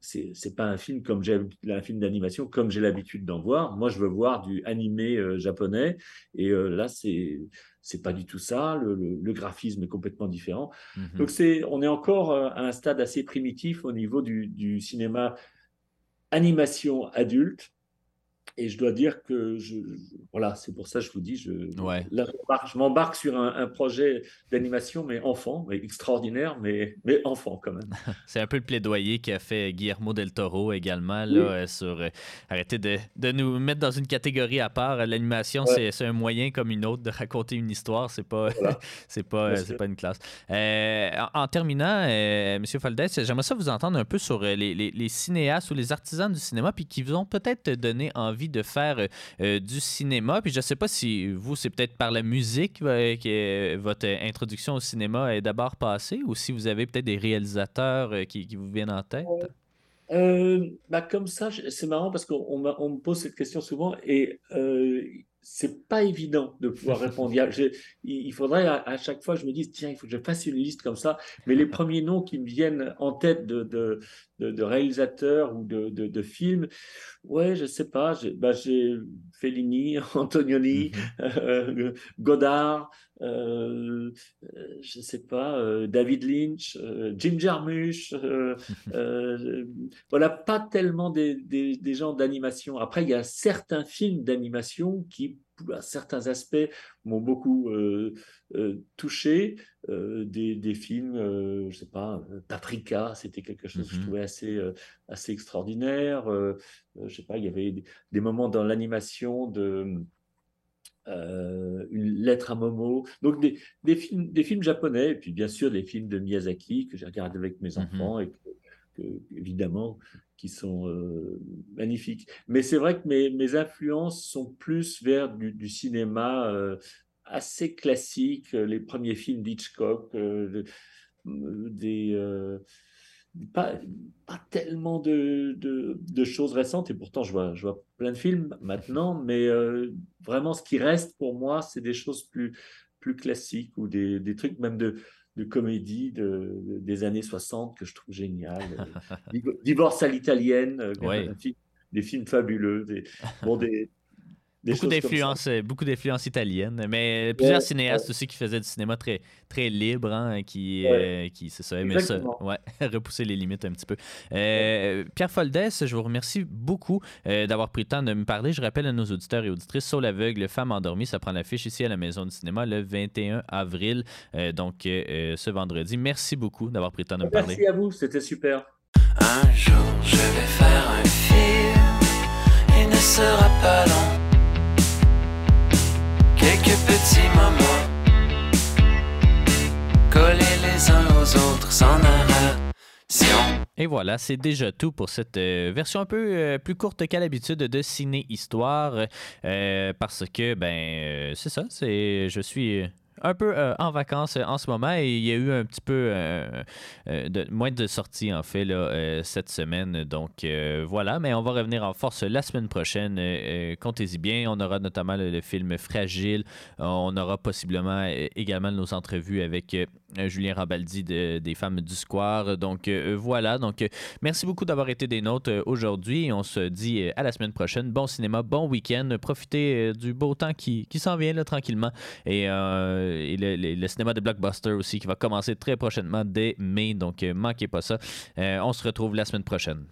c'est pas un film comme j'ai un film d'animation comme j'ai l'habitude d'en voir. Moi, je veux voir du animé euh, japonais et euh, là, c'est c'est pas du tout ça. Le, le, graphisme est complètement différent. Mm-hmm. Donc c'est on est encore euh, à un stade assez primitif au niveau du, du cinéma animation adulte. Et je dois dire que je, voilà, c'est pour ça que je vous dis, je, je m'embarque sur un, projet d'animation, mais enfant, mais extraordinaire, mais, mais enfant quand même. c'est un peu le plaidoyer qu'a fait Guillermo del Toro également, là, euh, sur euh, arrêter de, de, nous mettre dans une catégorie à part. L'animation, c'est un moyen comme une autre de raconter une histoire, c'est pas, c'est pas, c'est pas une classe. Euh, en, terminant, M. Faldes, j'aimerais ça vous entendre un peu sur les, les, les cinéastes ou les artisans du cinéma, puis qui vous ont peut-être donné envie de faire euh, euh, du cinéma. Puis je ne sais pas si vous, c'est peut-être par la musique euh, que votre introduction au cinéma est d'abord passée ou si vous avez peut-être des réalisateurs qui, vous viennent en tête? bah comme ça, c'est marrant parce qu'on me pose cette question souvent et c'est pas évident de pouvoir répondre. Il, faudrait à, chaque fois, je me dise, tiens, il faut que je fasse une liste comme ça. Mais les premiers noms qui me viennent en tête de, de, de, réalisateurs ou de, de, films, ouais, je sais pas. J'ai bah, Fellini, Antonioni, mhm. euh, Godard, euh, je sais pas, euh, David Lynch, euh, Jim Jarmusch. voilà, pas tellement des, des, des gens d'animation. Après, il y a certains films d'animation qui certains aspects m'ont beaucoup euh, euh, touché. Euh, des, des, films, je sais pas, Paprika, c'était quelque chose que je mmh trouvais assez, assez extraordinaire. je sais pas, il y avait des, moments dans l'animation de une lettre à Momo. Donc des, des, films, des films japonais, et puis bien sûr des films de Miyazaki que j'ai regardé avec mes mmh enfants et que, évidemment qui sont euh, magnifiques. Mais c'est vrai que mes, mes, influences sont plus vers du, cinéma euh, assez classique, euh, les premiers films d'Hitchcock, des, pas, pas, tellement de, de, choses récentes, et pourtant je vois, je vois plein de films maintenant, mais vraiment ce qui reste pour moi, c'est des choses plus, plus classiques ou des, des trucs même de de comédie de, des années 60 que je trouve génial. Divorce à l'italienne, euh, des films fabuleux. Des, bon, des, beaucoup d'influences euh, beaucoup d'influences italiennes mais plusieurs cinéastes aussi qui faisaient du cinéma très très libre hein, qui euh, qui c'est ça mais ça ouais repousser les limites un petit peu. Euh, Pierre Foldès je vous remercie beaucoup d'avoir pris le temps de me parler. Je rappelle à nos auditeurs et auditrices Saul aveugle femme endormie ça prend l'affiche ici à la maison du cinéma le 21 avril donc ce vendredi. Merci beaucoup d'avoir pris le temps de me parler. Merci à vous c'était super. Un jour je vais faire un film il ne sera pas long moments collés les uns aux autres sans narration. Et voilà, c'est déjà tout pour cette euh, version un peu euh, plus courte qu'à l'habitude de Ciné Histoire. Euh, parce que, ben, c'est ça, c'est je suis un peu euh, en vacances euh, en ce moment et il y a eu un petit peu euh, de, moins de sorties en fait là, cette semaine. Donc voilà, mais on va revenir en force la semaine prochaine. Comptez-y bien. On aura notamment le, film Fragile. On aura possiblement également nos entrevues avec Julien Rambaldi des Femmes du Square. Donc voilà. Donc merci beaucoup d'avoir été des nôtres aujourd'hui. On se dit à la semaine prochaine. Bon cinéma, bon week-end. Profitez du beau temps qui, qui s'en vient là, tranquillement. Et et le, cinéma de Blockbuster aussi qui va commencer très prochainement dès mai. Donc, euh, manquez pas ça. Euh, on se retrouve la semaine prochaine.